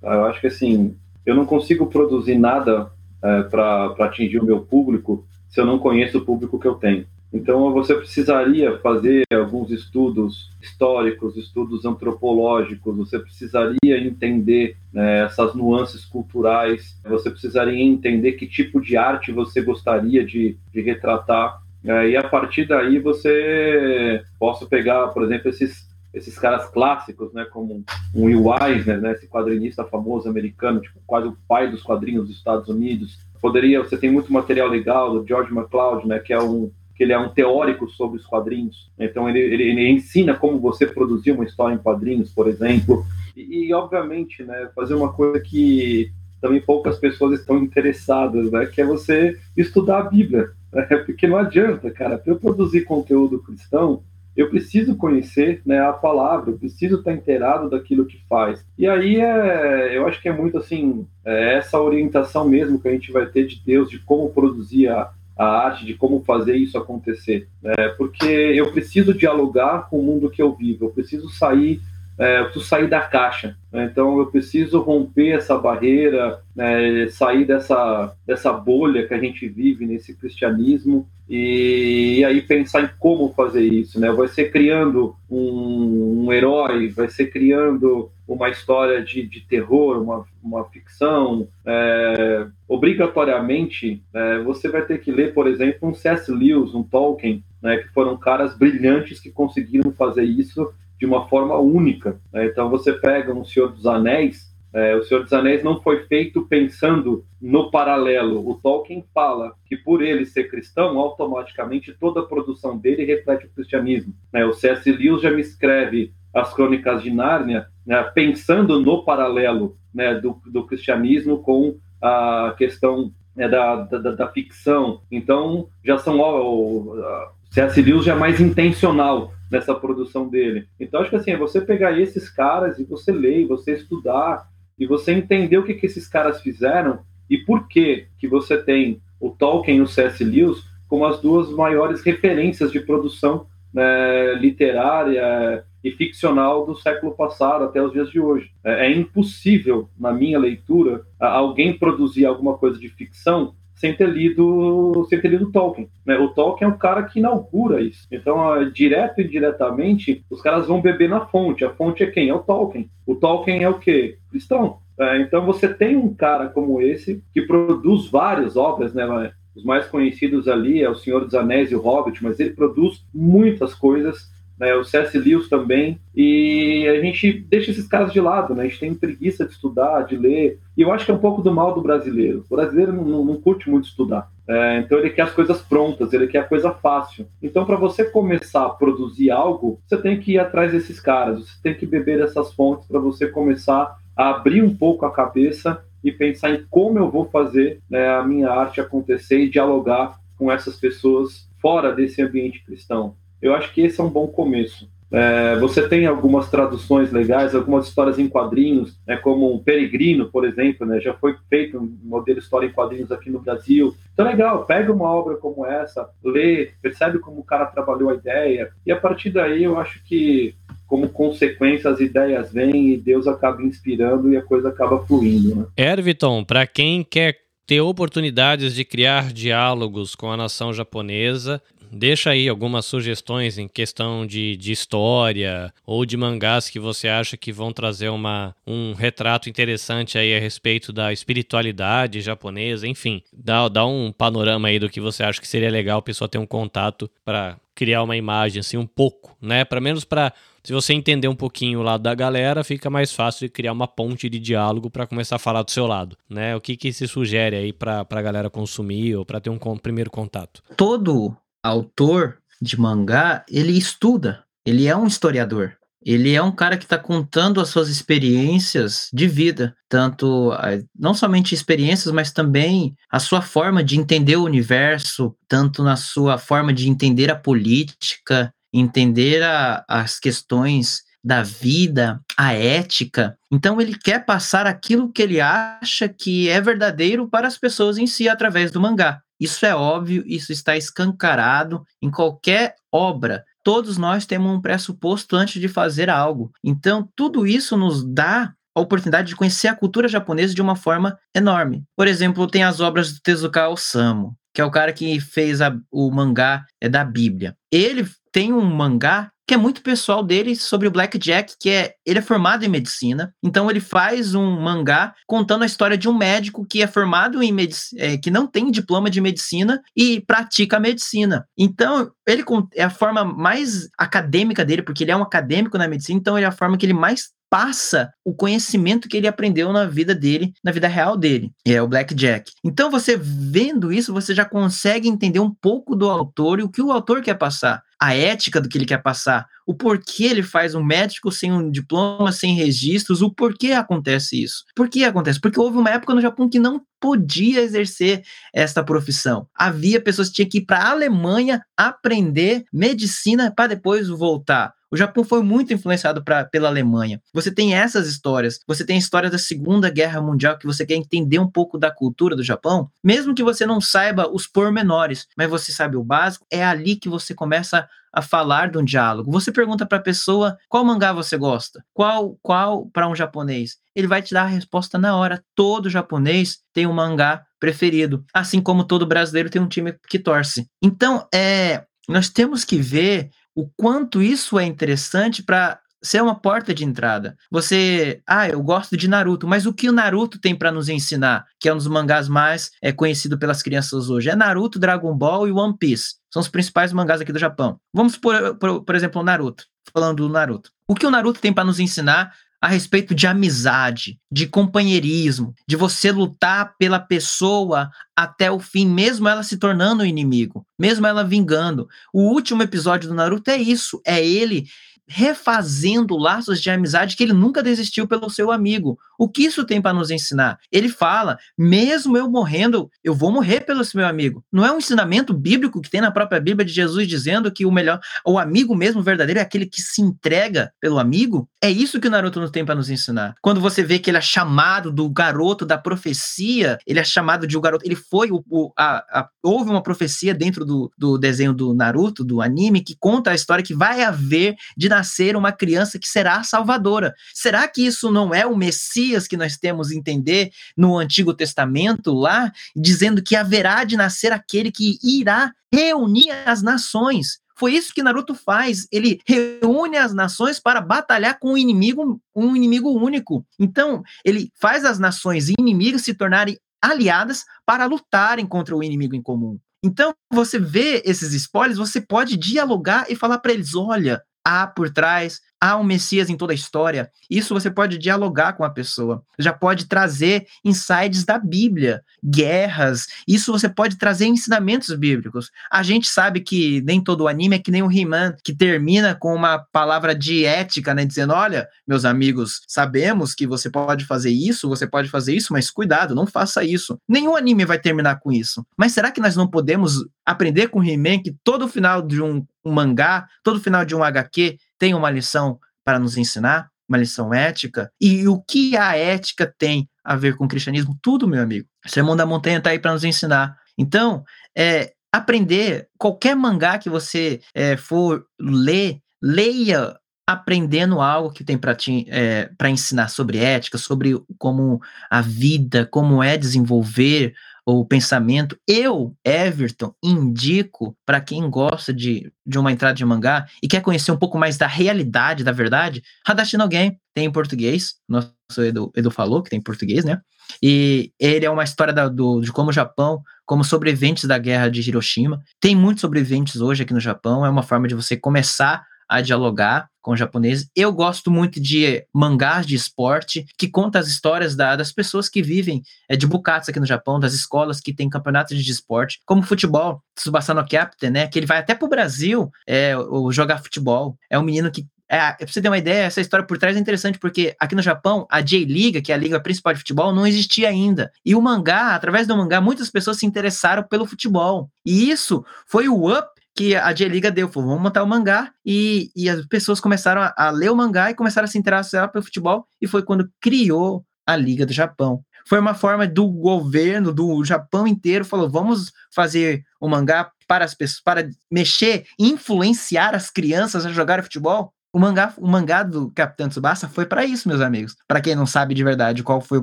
Ah, eu acho que assim, eu não consigo produzir nada é, para atingir o meu público se eu não conheço o público que eu tenho. Então você precisaria fazer alguns estudos históricos, estudos antropológicos, você precisaria entender né, essas nuances culturais, você precisaria entender que tipo de arte você gostaria de, de retratar e a partir daí você posso pegar, por exemplo, esses, esses caras clássicos, né, como um Will Eisner, né, esse quadrinista famoso americano, tipo, quase o pai dos quadrinhos dos Estados Unidos. Poderia, você tem muito material legal do George MacLeod, né, que é um que ele é um teórico sobre os quadrinhos. Então ele, ele, ele ensina como você produzir uma história em quadrinhos, por exemplo. E, e obviamente, né, fazer uma coisa que também poucas pessoas estão interessadas, né, que é você estudar a Bíblia é, porque não adianta, cara, para eu produzir conteúdo cristão, eu preciso conhecer né, a palavra, eu preciso estar inteirado daquilo que faz. E aí é, eu acho que é muito assim, é essa orientação mesmo que a gente vai ter de Deus, de como produzir a, a arte, de como fazer isso acontecer. É, porque eu preciso dialogar com o mundo que eu vivo, eu preciso sair é, preciso sair da caixa. Né? Então eu preciso romper essa barreira, né? sair dessa, dessa bolha que a gente vive nesse cristianismo e, e aí pensar em como fazer isso. Né? Vai ser criando um, um herói, vai ser criando uma história de, de terror, uma, uma ficção. É, obrigatoriamente, é, você vai ter que ler, por exemplo, um C.S. Lewis, um Tolkien, né, que foram caras brilhantes que conseguiram fazer isso de uma forma única. Né? Então você pega um Senhor dos Anéis, é, o Senhor dos Anéis não foi feito pensando no paralelo. O Tolkien fala que por ele ser cristão, automaticamente toda a produção dele reflete o cristianismo. Né? O C.S. Lewis já me escreve as Crônicas de Nárnia né, pensando no paralelo né, do, do, cristianismo com a questão né, da, da, da, ficção. Então já são o, o C.S. Lewis já é mais intencional nessa produção dele. Então, acho que assim, é você pegar esses caras e você ler, você estudar, e você entender o que, que esses caras fizeram e por que que você tem o Tolkien e o C.S. Lewis como as duas maiores referências de produção né, literária e ficcional do século passado até os dias de hoje. É, é impossível, na minha leitura, alguém produzir alguma coisa de ficção sem ter lido, sem ter lido Tolkien. Né? O Tolkien é o cara que inaugura isso. Então, direto e indiretamente, os caras vão beber na fonte. A fonte é quem? É o Tolkien. O Tolkien é o quê? Cristão. É, então, você tem um cara como esse que produz várias obras, né? Os mais conhecidos ali é o Senhor dos Anéis e o Hobbit, mas ele produz muitas coisas né, o C.S. Lewis também, e a gente deixa esses caras de lado, né, a gente tem preguiça de estudar, de ler, e eu acho que é um pouco do mal do brasileiro. O brasileiro não, não, curte muito estudar, é, então ele quer as coisas prontas, ele quer a coisa fácil. Então, para você começar a produzir algo, você tem que ir atrás desses caras, você tem que beber dessas fontes para você começar a abrir um pouco a cabeça e pensar em como eu vou fazer né, a minha arte acontecer e dialogar com essas pessoas fora desse ambiente cristão. Eu acho que esse é um bom começo. É, você tem algumas traduções legais, algumas histórias em quadrinhos, né, como um Peregrino, por exemplo, né, já foi feito um modelo história em quadrinhos aqui no Brasil. Então, legal, pega uma obra como essa, lê, percebe como o cara trabalhou a ideia, e a partir daí eu acho que, como consequência, as ideias vêm e Deus acaba inspirando e a coisa acaba fluindo. Né? Erviton, para quem quer ter oportunidades de criar diálogos com a nação japonesa, Deixa aí algumas sugestões em questão de, de história ou de mangás que você acha que vão trazer uma, um retrato interessante aí a respeito da espiritualidade japonesa, enfim, dá, dá um panorama aí do que você acha que seria legal a pessoa ter um contato para criar uma imagem assim um pouco, né? Para menos para se você entender um pouquinho o lado da galera, fica mais fácil de criar uma ponte de diálogo para começar a falar do seu lado, né? O que que se sugere aí para a galera consumir ou para ter um primeiro contato? Todo autor de mangá, ele estuda, ele é um historiador. Ele é um cara que está contando as suas experiências de vida, tanto não somente experiências, mas também a sua forma de entender o universo, tanto na sua forma de entender a política, entender a, as questões da vida, a ética. Então ele quer passar aquilo que ele acha que é verdadeiro para as pessoas em si através do mangá. Isso é óbvio, isso está escancarado em qualquer obra. Todos nós temos um pressuposto antes de fazer algo. Então, tudo isso nos dá a oportunidade de conhecer a cultura japonesa de uma forma enorme. Por exemplo, tem as obras do Tezuka Osamu, que é o cara que fez a, o mangá é da Bíblia. Ele tem um mangá que é muito pessoal dele sobre o Black Jack, que é ele é formado em medicina, então ele faz um mangá contando a história de um médico que é formado em é, que não tem diploma de medicina e pratica a medicina. Então ele é a forma mais acadêmica dele, porque ele é um acadêmico na medicina, então ele é a forma que ele mais passa o conhecimento que ele aprendeu na vida dele, na vida real dele, é o Blackjack. Então você vendo isso, você já consegue entender um pouco do autor e o que o autor quer passar a ética do que ele quer passar, o porquê ele faz um médico sem um diploma, sem registros, o porquê acontece isso. Por que acontece? Porque houve uma época no Japão que não podia exercer esta profissão. Havia pessoas que tinham que ir para a Alemanha aprender medicina para depois voltar. O Japão foi muito influenciado pra, pela Alemanha. Você tem essas histórias. Você tem a história da Segunda Guerra Mundial, que você quer entender um pouco da cultura do Japão, mesmo que você não saiba os pormenores, mas você sabe o básico, é ali que você começa a falar de um diálogo. Você pergunta para a pessoa qual mangá você gosta, qual qual para um japonês. Ele vai te dar a resposta na hora. Todo japonês tem um mangá preferido, assim como todo brasileiro tem um time que torce. Então, é, nós temos que ver o quanto isso é interessante para ser uma porta de entrada. Você, ah, eu gosto de Naruto, mas o que o Naruto tem para nos ensinar, que é um dos mangás mais é conhecido pelas crianças hoje, é Naruto, Dragon Ball e One Piece. São os principais mangás aqui do Japão. Vamos por, por, por exemplo, o Naruto, falando do Naruto. O que o Naruto tem para nos ensinar a respeito de amizade, de companheirismo, de você lutar pela pessoa até o fim, mesmo ela se tornando o inimigo, mesmo ela vingando. O último episódio do Naruto é isso, é ele refazendo laços de amizade que ele nunca desistiu pelo seu amigo. O que isso tem para nos ensinar? Ele fala: mesmo eu morrendo, eu vou morrer pelo meu amigo. Não é um ensinamento bíblico que tem na própria Bíblia de Jesus dizendo que o melhor, o amigo mesmo verdadeiro é aquele que se entrega pelo amigo? É isso que o Naruto não tem para nos ensinar. Quando você vê que ele é chamado do garoto da profecia, ele é chamado de o um garoto, ele foi o, o a, a, houve uma profecia dentro do, do desenho do Naruto, do anime, que conta a história que vai haver de nascer uma criança que será salvadora. Será que isso não é o Messias que nós temos entender no Antigo Testamento lá, dizendo que haverá de nascer aquele que irá reunir as nações? Foi isso que Naruto faz. Ele reúne as nações para batalhar com um inimigo, um inimigo único. Então, ele faz as nações inimigas se tornarem aliadas para lutarem contra o inimigo em comum. Então, você vê esses spoilers, você pode dialogar e falar para eles: olha, há por trás há um Messias em toda a história. Isso você pode dialogar com a pessoa. Já pode trazer insights da Bíblia, guerras. Isso você pode trazer ensinamentos bíblicos. A gente sabe que nem todo anime é que nem o He-Man, que termina com uma palavra de ética, né? Dizendo: olha, meus amigos, sabemos que você pode fazer isso, você pode fazer isso, mas cuidado, não faça isso. Nenhum anime vai terminar com isso. Mas será que nós não podemos aprender com o He-Man que todo final de um, um mangá, todo final de um HQ tem uma lição para nos ensinar, uma lição ética. E o que a ética tem a ver com o cristianismo? Tudo, meu amigo. O Sermão da Montanha está aí para nos ensinar. Então, é, aprender qualquer mangá que você é, for ler, leia aprendendo algo que tem para é, ensinar sobre ética, sobre como a vida, como é desenvolver o pensamento. Eu, Everton, indico para quem gosta de, de uma entrada de mangá e quer conhecer um pouco mais da realidade, da verdade, Hadashi no Game tem em português, nosso Edu, Edu falou que tem em português, né? E ele é uma história da, do, de como o Japão, como sobreviventes da guerra de Hiroshima. Tem muitos sobreviventes hoje aqui no Japão, é uma forma de você começar a dialogar com japoneses. Eu gosto muito de mangás de esporte que conta as histórias da, das pessoas que vivem é, de bukatsu aqui no Japão, das escolas que tem campeonatos de esporte, como futebol, Tsubasa no Captain, né? Que ele vai até pro Brasil é, jogar futebol. É um menino que é, pra você ter uma ideia, essa história por trás é interessante, porque aqui no Japão, a J-Liga, que é a liga principal de futebol, não existia ainda. E o mangá, através do mangá, muitas pessoas se interessaram pelo futebol. E isso foi o up que a J-Liga deu, falou, vamos montar o um mangá, e, e as pessoas começaram a, a, ler o mangá e começaram a se interessar pelo futebol, e foi quando criou a Liga do Japão. Foi uma forma do governo, do Japão inteiro, falou, vamos fazer o um mangá para as pessoas, para mexer, influenciar as crianças a jogar futebol. O mangá, o mangá do Capitão Tsubasa foi para isso, meus amigos. Para quem não sabe de verdade qual foi o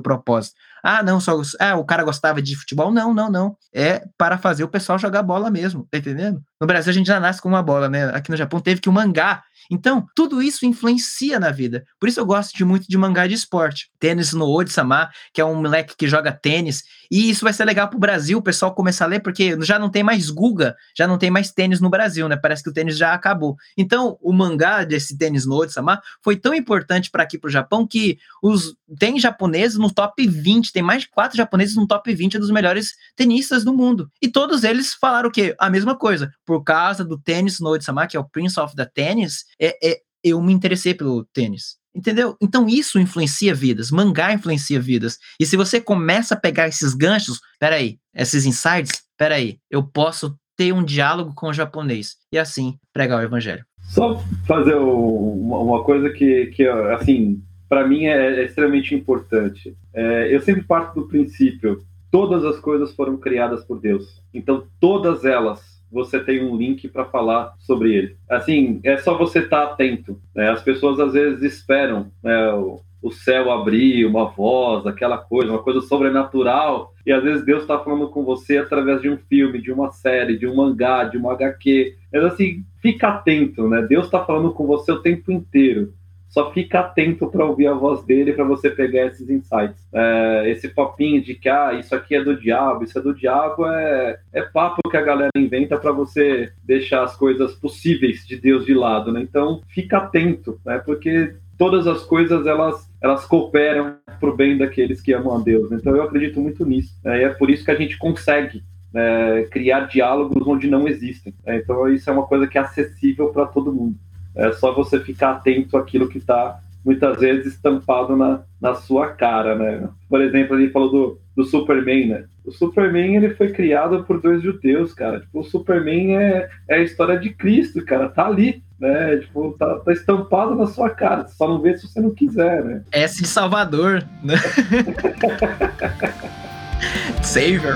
propósito. Ah, não, só ah, o cara gostava de futebol. Não, não, não. É para fazer o pessoal jogar bola mesmo, tá entendendo? No Brasil a gente já nasce com uma bola, né? Aqui no Japão teve que o mangá então, tudo isso influencia na vida. Por isso eu gosto de muito de mangá de esporte. Tênis no Odi-sama, que é um moleque que joga tênis. E isso vai ser legal pro Brasil, o pessoal começar a ler, porque já não tem mais Guga, já não tem mais tênis no Brasil, né? Parece que o tênis já acabou. Então, o mangá desse tênis no Odi-sama foi tão importante para aqui pro Japão que os tem japoneses no top 20, tem mais de quatro japoneses no top 20 dos melhores tenistas do mundo. E todos eles falaram o quê? A mesma coisa. Por causa do tênis no Odi-sama, que é o Prince of the Tennis, é, é, eu me interessei pelo tênis. Entendeu? Então isso influencia vidas, mangá influencia vidas. E se você começa a pegar esses ganchos, peraí, esses insights, peraí, eu posso ter um diálogo com o japonês e assim pregar o evangelho. Só fazer uma coisa que, que assim, para mim é, é, extremamente importante. É, eu sempre parto do princípio: todas as coisas foram criadas por Deus. Então, todas elas você tem um link para falar sobre ele. Assim, é só você estar tá atento. Né? As pessoas às vezes esperam né, o, o, céu abrir, uma voz, aquela coisa, uma coisa sobrenatural, e às vezes Deus está falando com você através de um filme, de uma série, de um mangá, de um HQ. Mas assim, fica atento, né? Deus está falando com você o tempo inteiro. Só fica atento para ouvir a voz dele para você pegar esses insights. É, esse papinho de que ah, isso aqui é do diabo, isso é do diabo, é, é papo que a galera inventa para você deixar as coisas possíveis de Deus de lado, né? Então, fica atento, né? Porque todas as coisas elas elas cooperam para o bem daqueles que amam a Deus. Então, eu acredito muito nisso. Né? E é por isso que a gente consegue é, criar diálogos onde não existem. Né? Então, isso é uma coisa que é acessível para todo mundo. É só você ficar atento àquilo que está muitas vezes estampado na, na sua cara, né? Por exemplo, ele falou do, do Superman, né? O Superman ele foi criado por dois judeus, cara. Tipo, o Superman é, é a história de Cristo, cara. Tá ali, né? Tipo, tá, tá estampado na sua cara. Você só não vê se você não quiser, né? S de Salvador, né? Savior.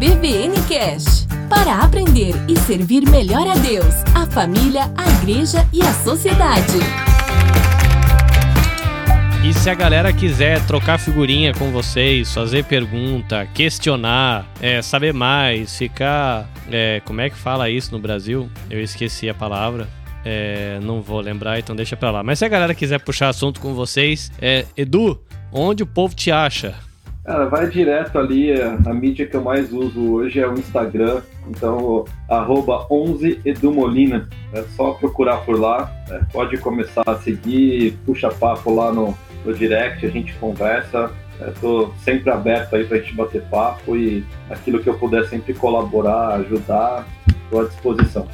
BVN Cash para aprender e servir melhor a Deus, a família, a igreja e a sociedade. E se a galera quiser trocar figurinha com vocês, fazer pergunta, questionar, é, saber mais, ficar. É, como é que fala isso no Brasil? Eu esqueci a palavra. É, não vou lembrar, então deixa pra lá. Mas se a galera quiser puxar assunto com vocês, é, Edu, onde o povo te acha? Cara, vai direto ali, a, a, mídia que eu mais uso hoje é o Instagram, então arroba 11 edumolina, é só procurar por lá, é, pode começar a seguir, puxa papo lá no, no direct, a gente conversa. Estou sempre aberto aí para a gente bater papo e aquilo que eu puder sempre colaborar, ajudar, estou à disposição.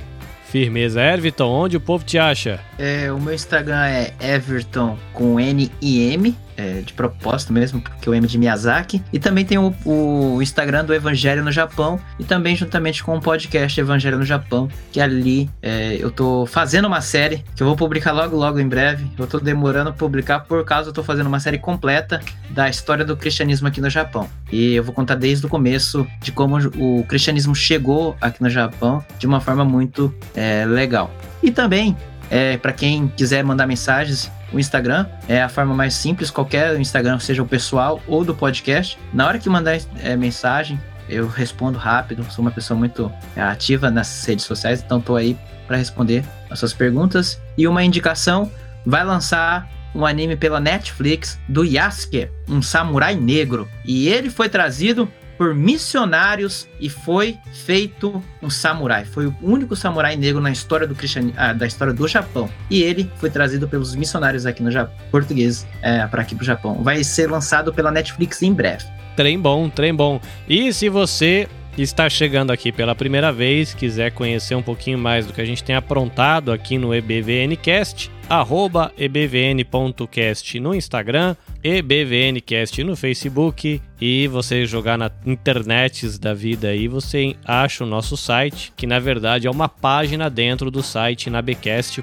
Firmeza. Everton, onde o povo te acha? É, o meu Instagram é Everton com N I M é, de propósito mesmo, porque o M de Miyazaki. E também tem o, o, Instagram do Evangelho no Japão e também juntamente com o podcast Evangelho no Japão, que ali é, eu tô fazendo uma série que eu vou publicar logo, logo em breve. Eu tô demorando a publicar por causa eu tô fazendo uma série completa da história do cristianismo aqui no Japão. E eu vou contar desde o começo de como o cristianismo chegou aqui no Japão de uma forma muito é, legal. E também é, para quem quiser mandar mensagens, o Instagram é a forma mais simples, qualquer Instagram, seja o pessoal ou do podcast. Na hora que mandar é, mensagem, eu respondo rápido. Sou uma pessoa muito é, ativa nas redes sociais, então estou aí para responder as suas perguntas. E uma indicação: vai lançar um anime pela Netflix do Yasuke, um samurai negro. E ele foi trazido por missionários e foi feito um samurai. Foi o único samurai negro na história do cristian... Ah, da história do Japão. E ele foi trazido pelos missionários aqui no Japão, português, é, para aqui pro Japão. Vai ser lançado pela Netflix em breve. Trem bom, trem bom. E se você está chegando aqui pela primeira vez, quiser conhecer um pouquinho mais do que a gente tem aprontado aqui no EBVNcast, arroba ebvn.cast no Instagram, ebvncast no Facebook e você jogar na internet da vida aí, você acha o nosso site, que na verdade é uma página dentro do site nabcast.jp,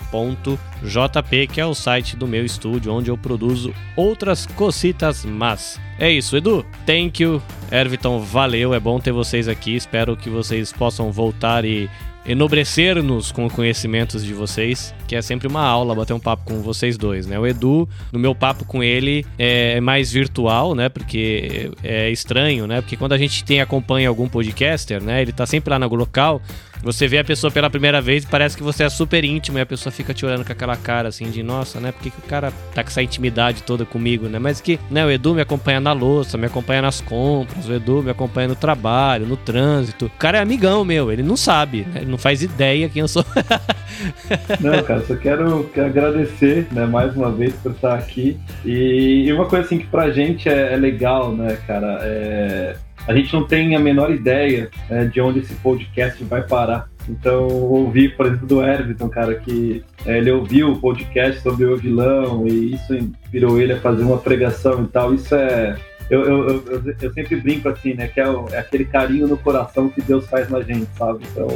que é o site do meu estúdio, onde eu produzo outras cositas mas. É isso, Edu. Thank you. Erviton, valeu. É bom ter vocês aqui. Espero que vocês possam voltar e enobrecer-nos com conhecimentos de vocês, que é sempre uma aula bater um papo com vocês dois, né? O Edu, no meu papo com ele, é mais virtual, né? Porque é estranho, né? Porque quando a gente tem acompanha algum podcaster, né? Ele tá sempre lá no local, você vê a pessoa pela primeira vez e parece que você é super íntimo e a pessoa fica te olhando com aquela cara assim de nossa, né? Por que, que o cara tá com essa intimidade toda comigo, né? Mas que, né, o Edu me acompanha na louça, me acompanha nas compras, o Edu me acompanha no trabalho, no trânsito. O cara é amigão meu, ele não sabe, né? Ele não faz ideia quem eu sou. não, cara, só quero, quero agradecer, né, mais uma vez por estar aqui. E, e uma coisa assim que pra gente é, é legal, né, cara, é a gente não tem a menor ideia é, de onde esse podcast vai parar. Então, ouvi, por exemplo, do Everton, cara, que é, ele ouviu o podcast sobre o vilão e isso inspirou ele a fazer uma pregação e tal. Isso é. Eu, eu, eu, eu sempre brinco assim, né? Que é, o, é, aquele carinho no coração que Deus faz na gente, sabe? Então,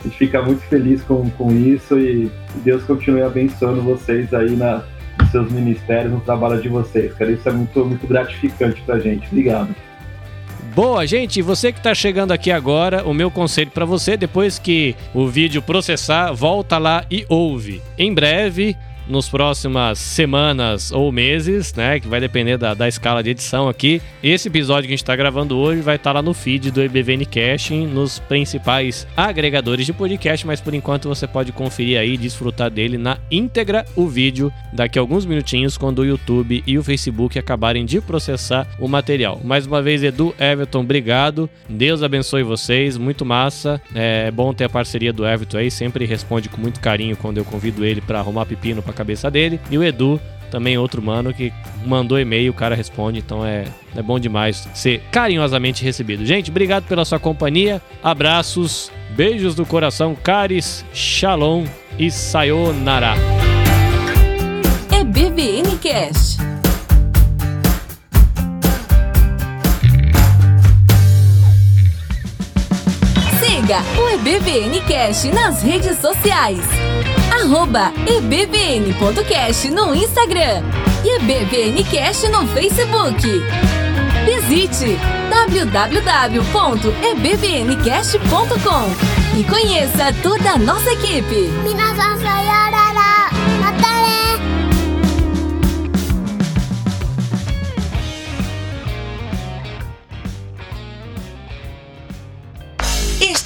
a gente fica muito feliz com, com isso e Deus continue abençoando vocês aí na, nos seus ministérios, no trabalho de vocês, cara. Isso é muito, muito gratificante pra gente. Obrigado. Boa, gente, você que está chegando aqui agora, o meu conselho para você, depois que o vídeo processar, volta lá e ouve. Em breve, nos próximas semanas ou meses, né? Que vai depender da, da escala de edição aqui. Esse episódio que a gente está gravando hoje vai estar tá lá no feed do EBVN Casting, nos principais agregadores de podcast, mas por enquanto você pode conferir aí e desfrutar dele na íntegra o vídeo daqui a alguns minutinhos quando o YouTube e o Facebook acabarem de processar o material. Mais uma vez, Edu, Everton, obrigado. Deus abençoe vocês, muito massa. É bom ter a parceria do Everton aí, sempre responde com muito carinho quando eu convido ele para arrumar pepino cabeça dele. E o Edu, também outro mano que mandou e-mail, o cara responde, então é, é bom demais ser carinhosamente recebido. Gente, obrigado pela sua companhia, abraços, beijos do coração, caris, shalom e sayonara. É BVN Cast. Siga o EBVN Cast nas redes sociais. Arroba ebvn.cast no Instagram e EBVNcast no Facebook. Visite www.ebvncast.com e conheça toda a nossa equipe.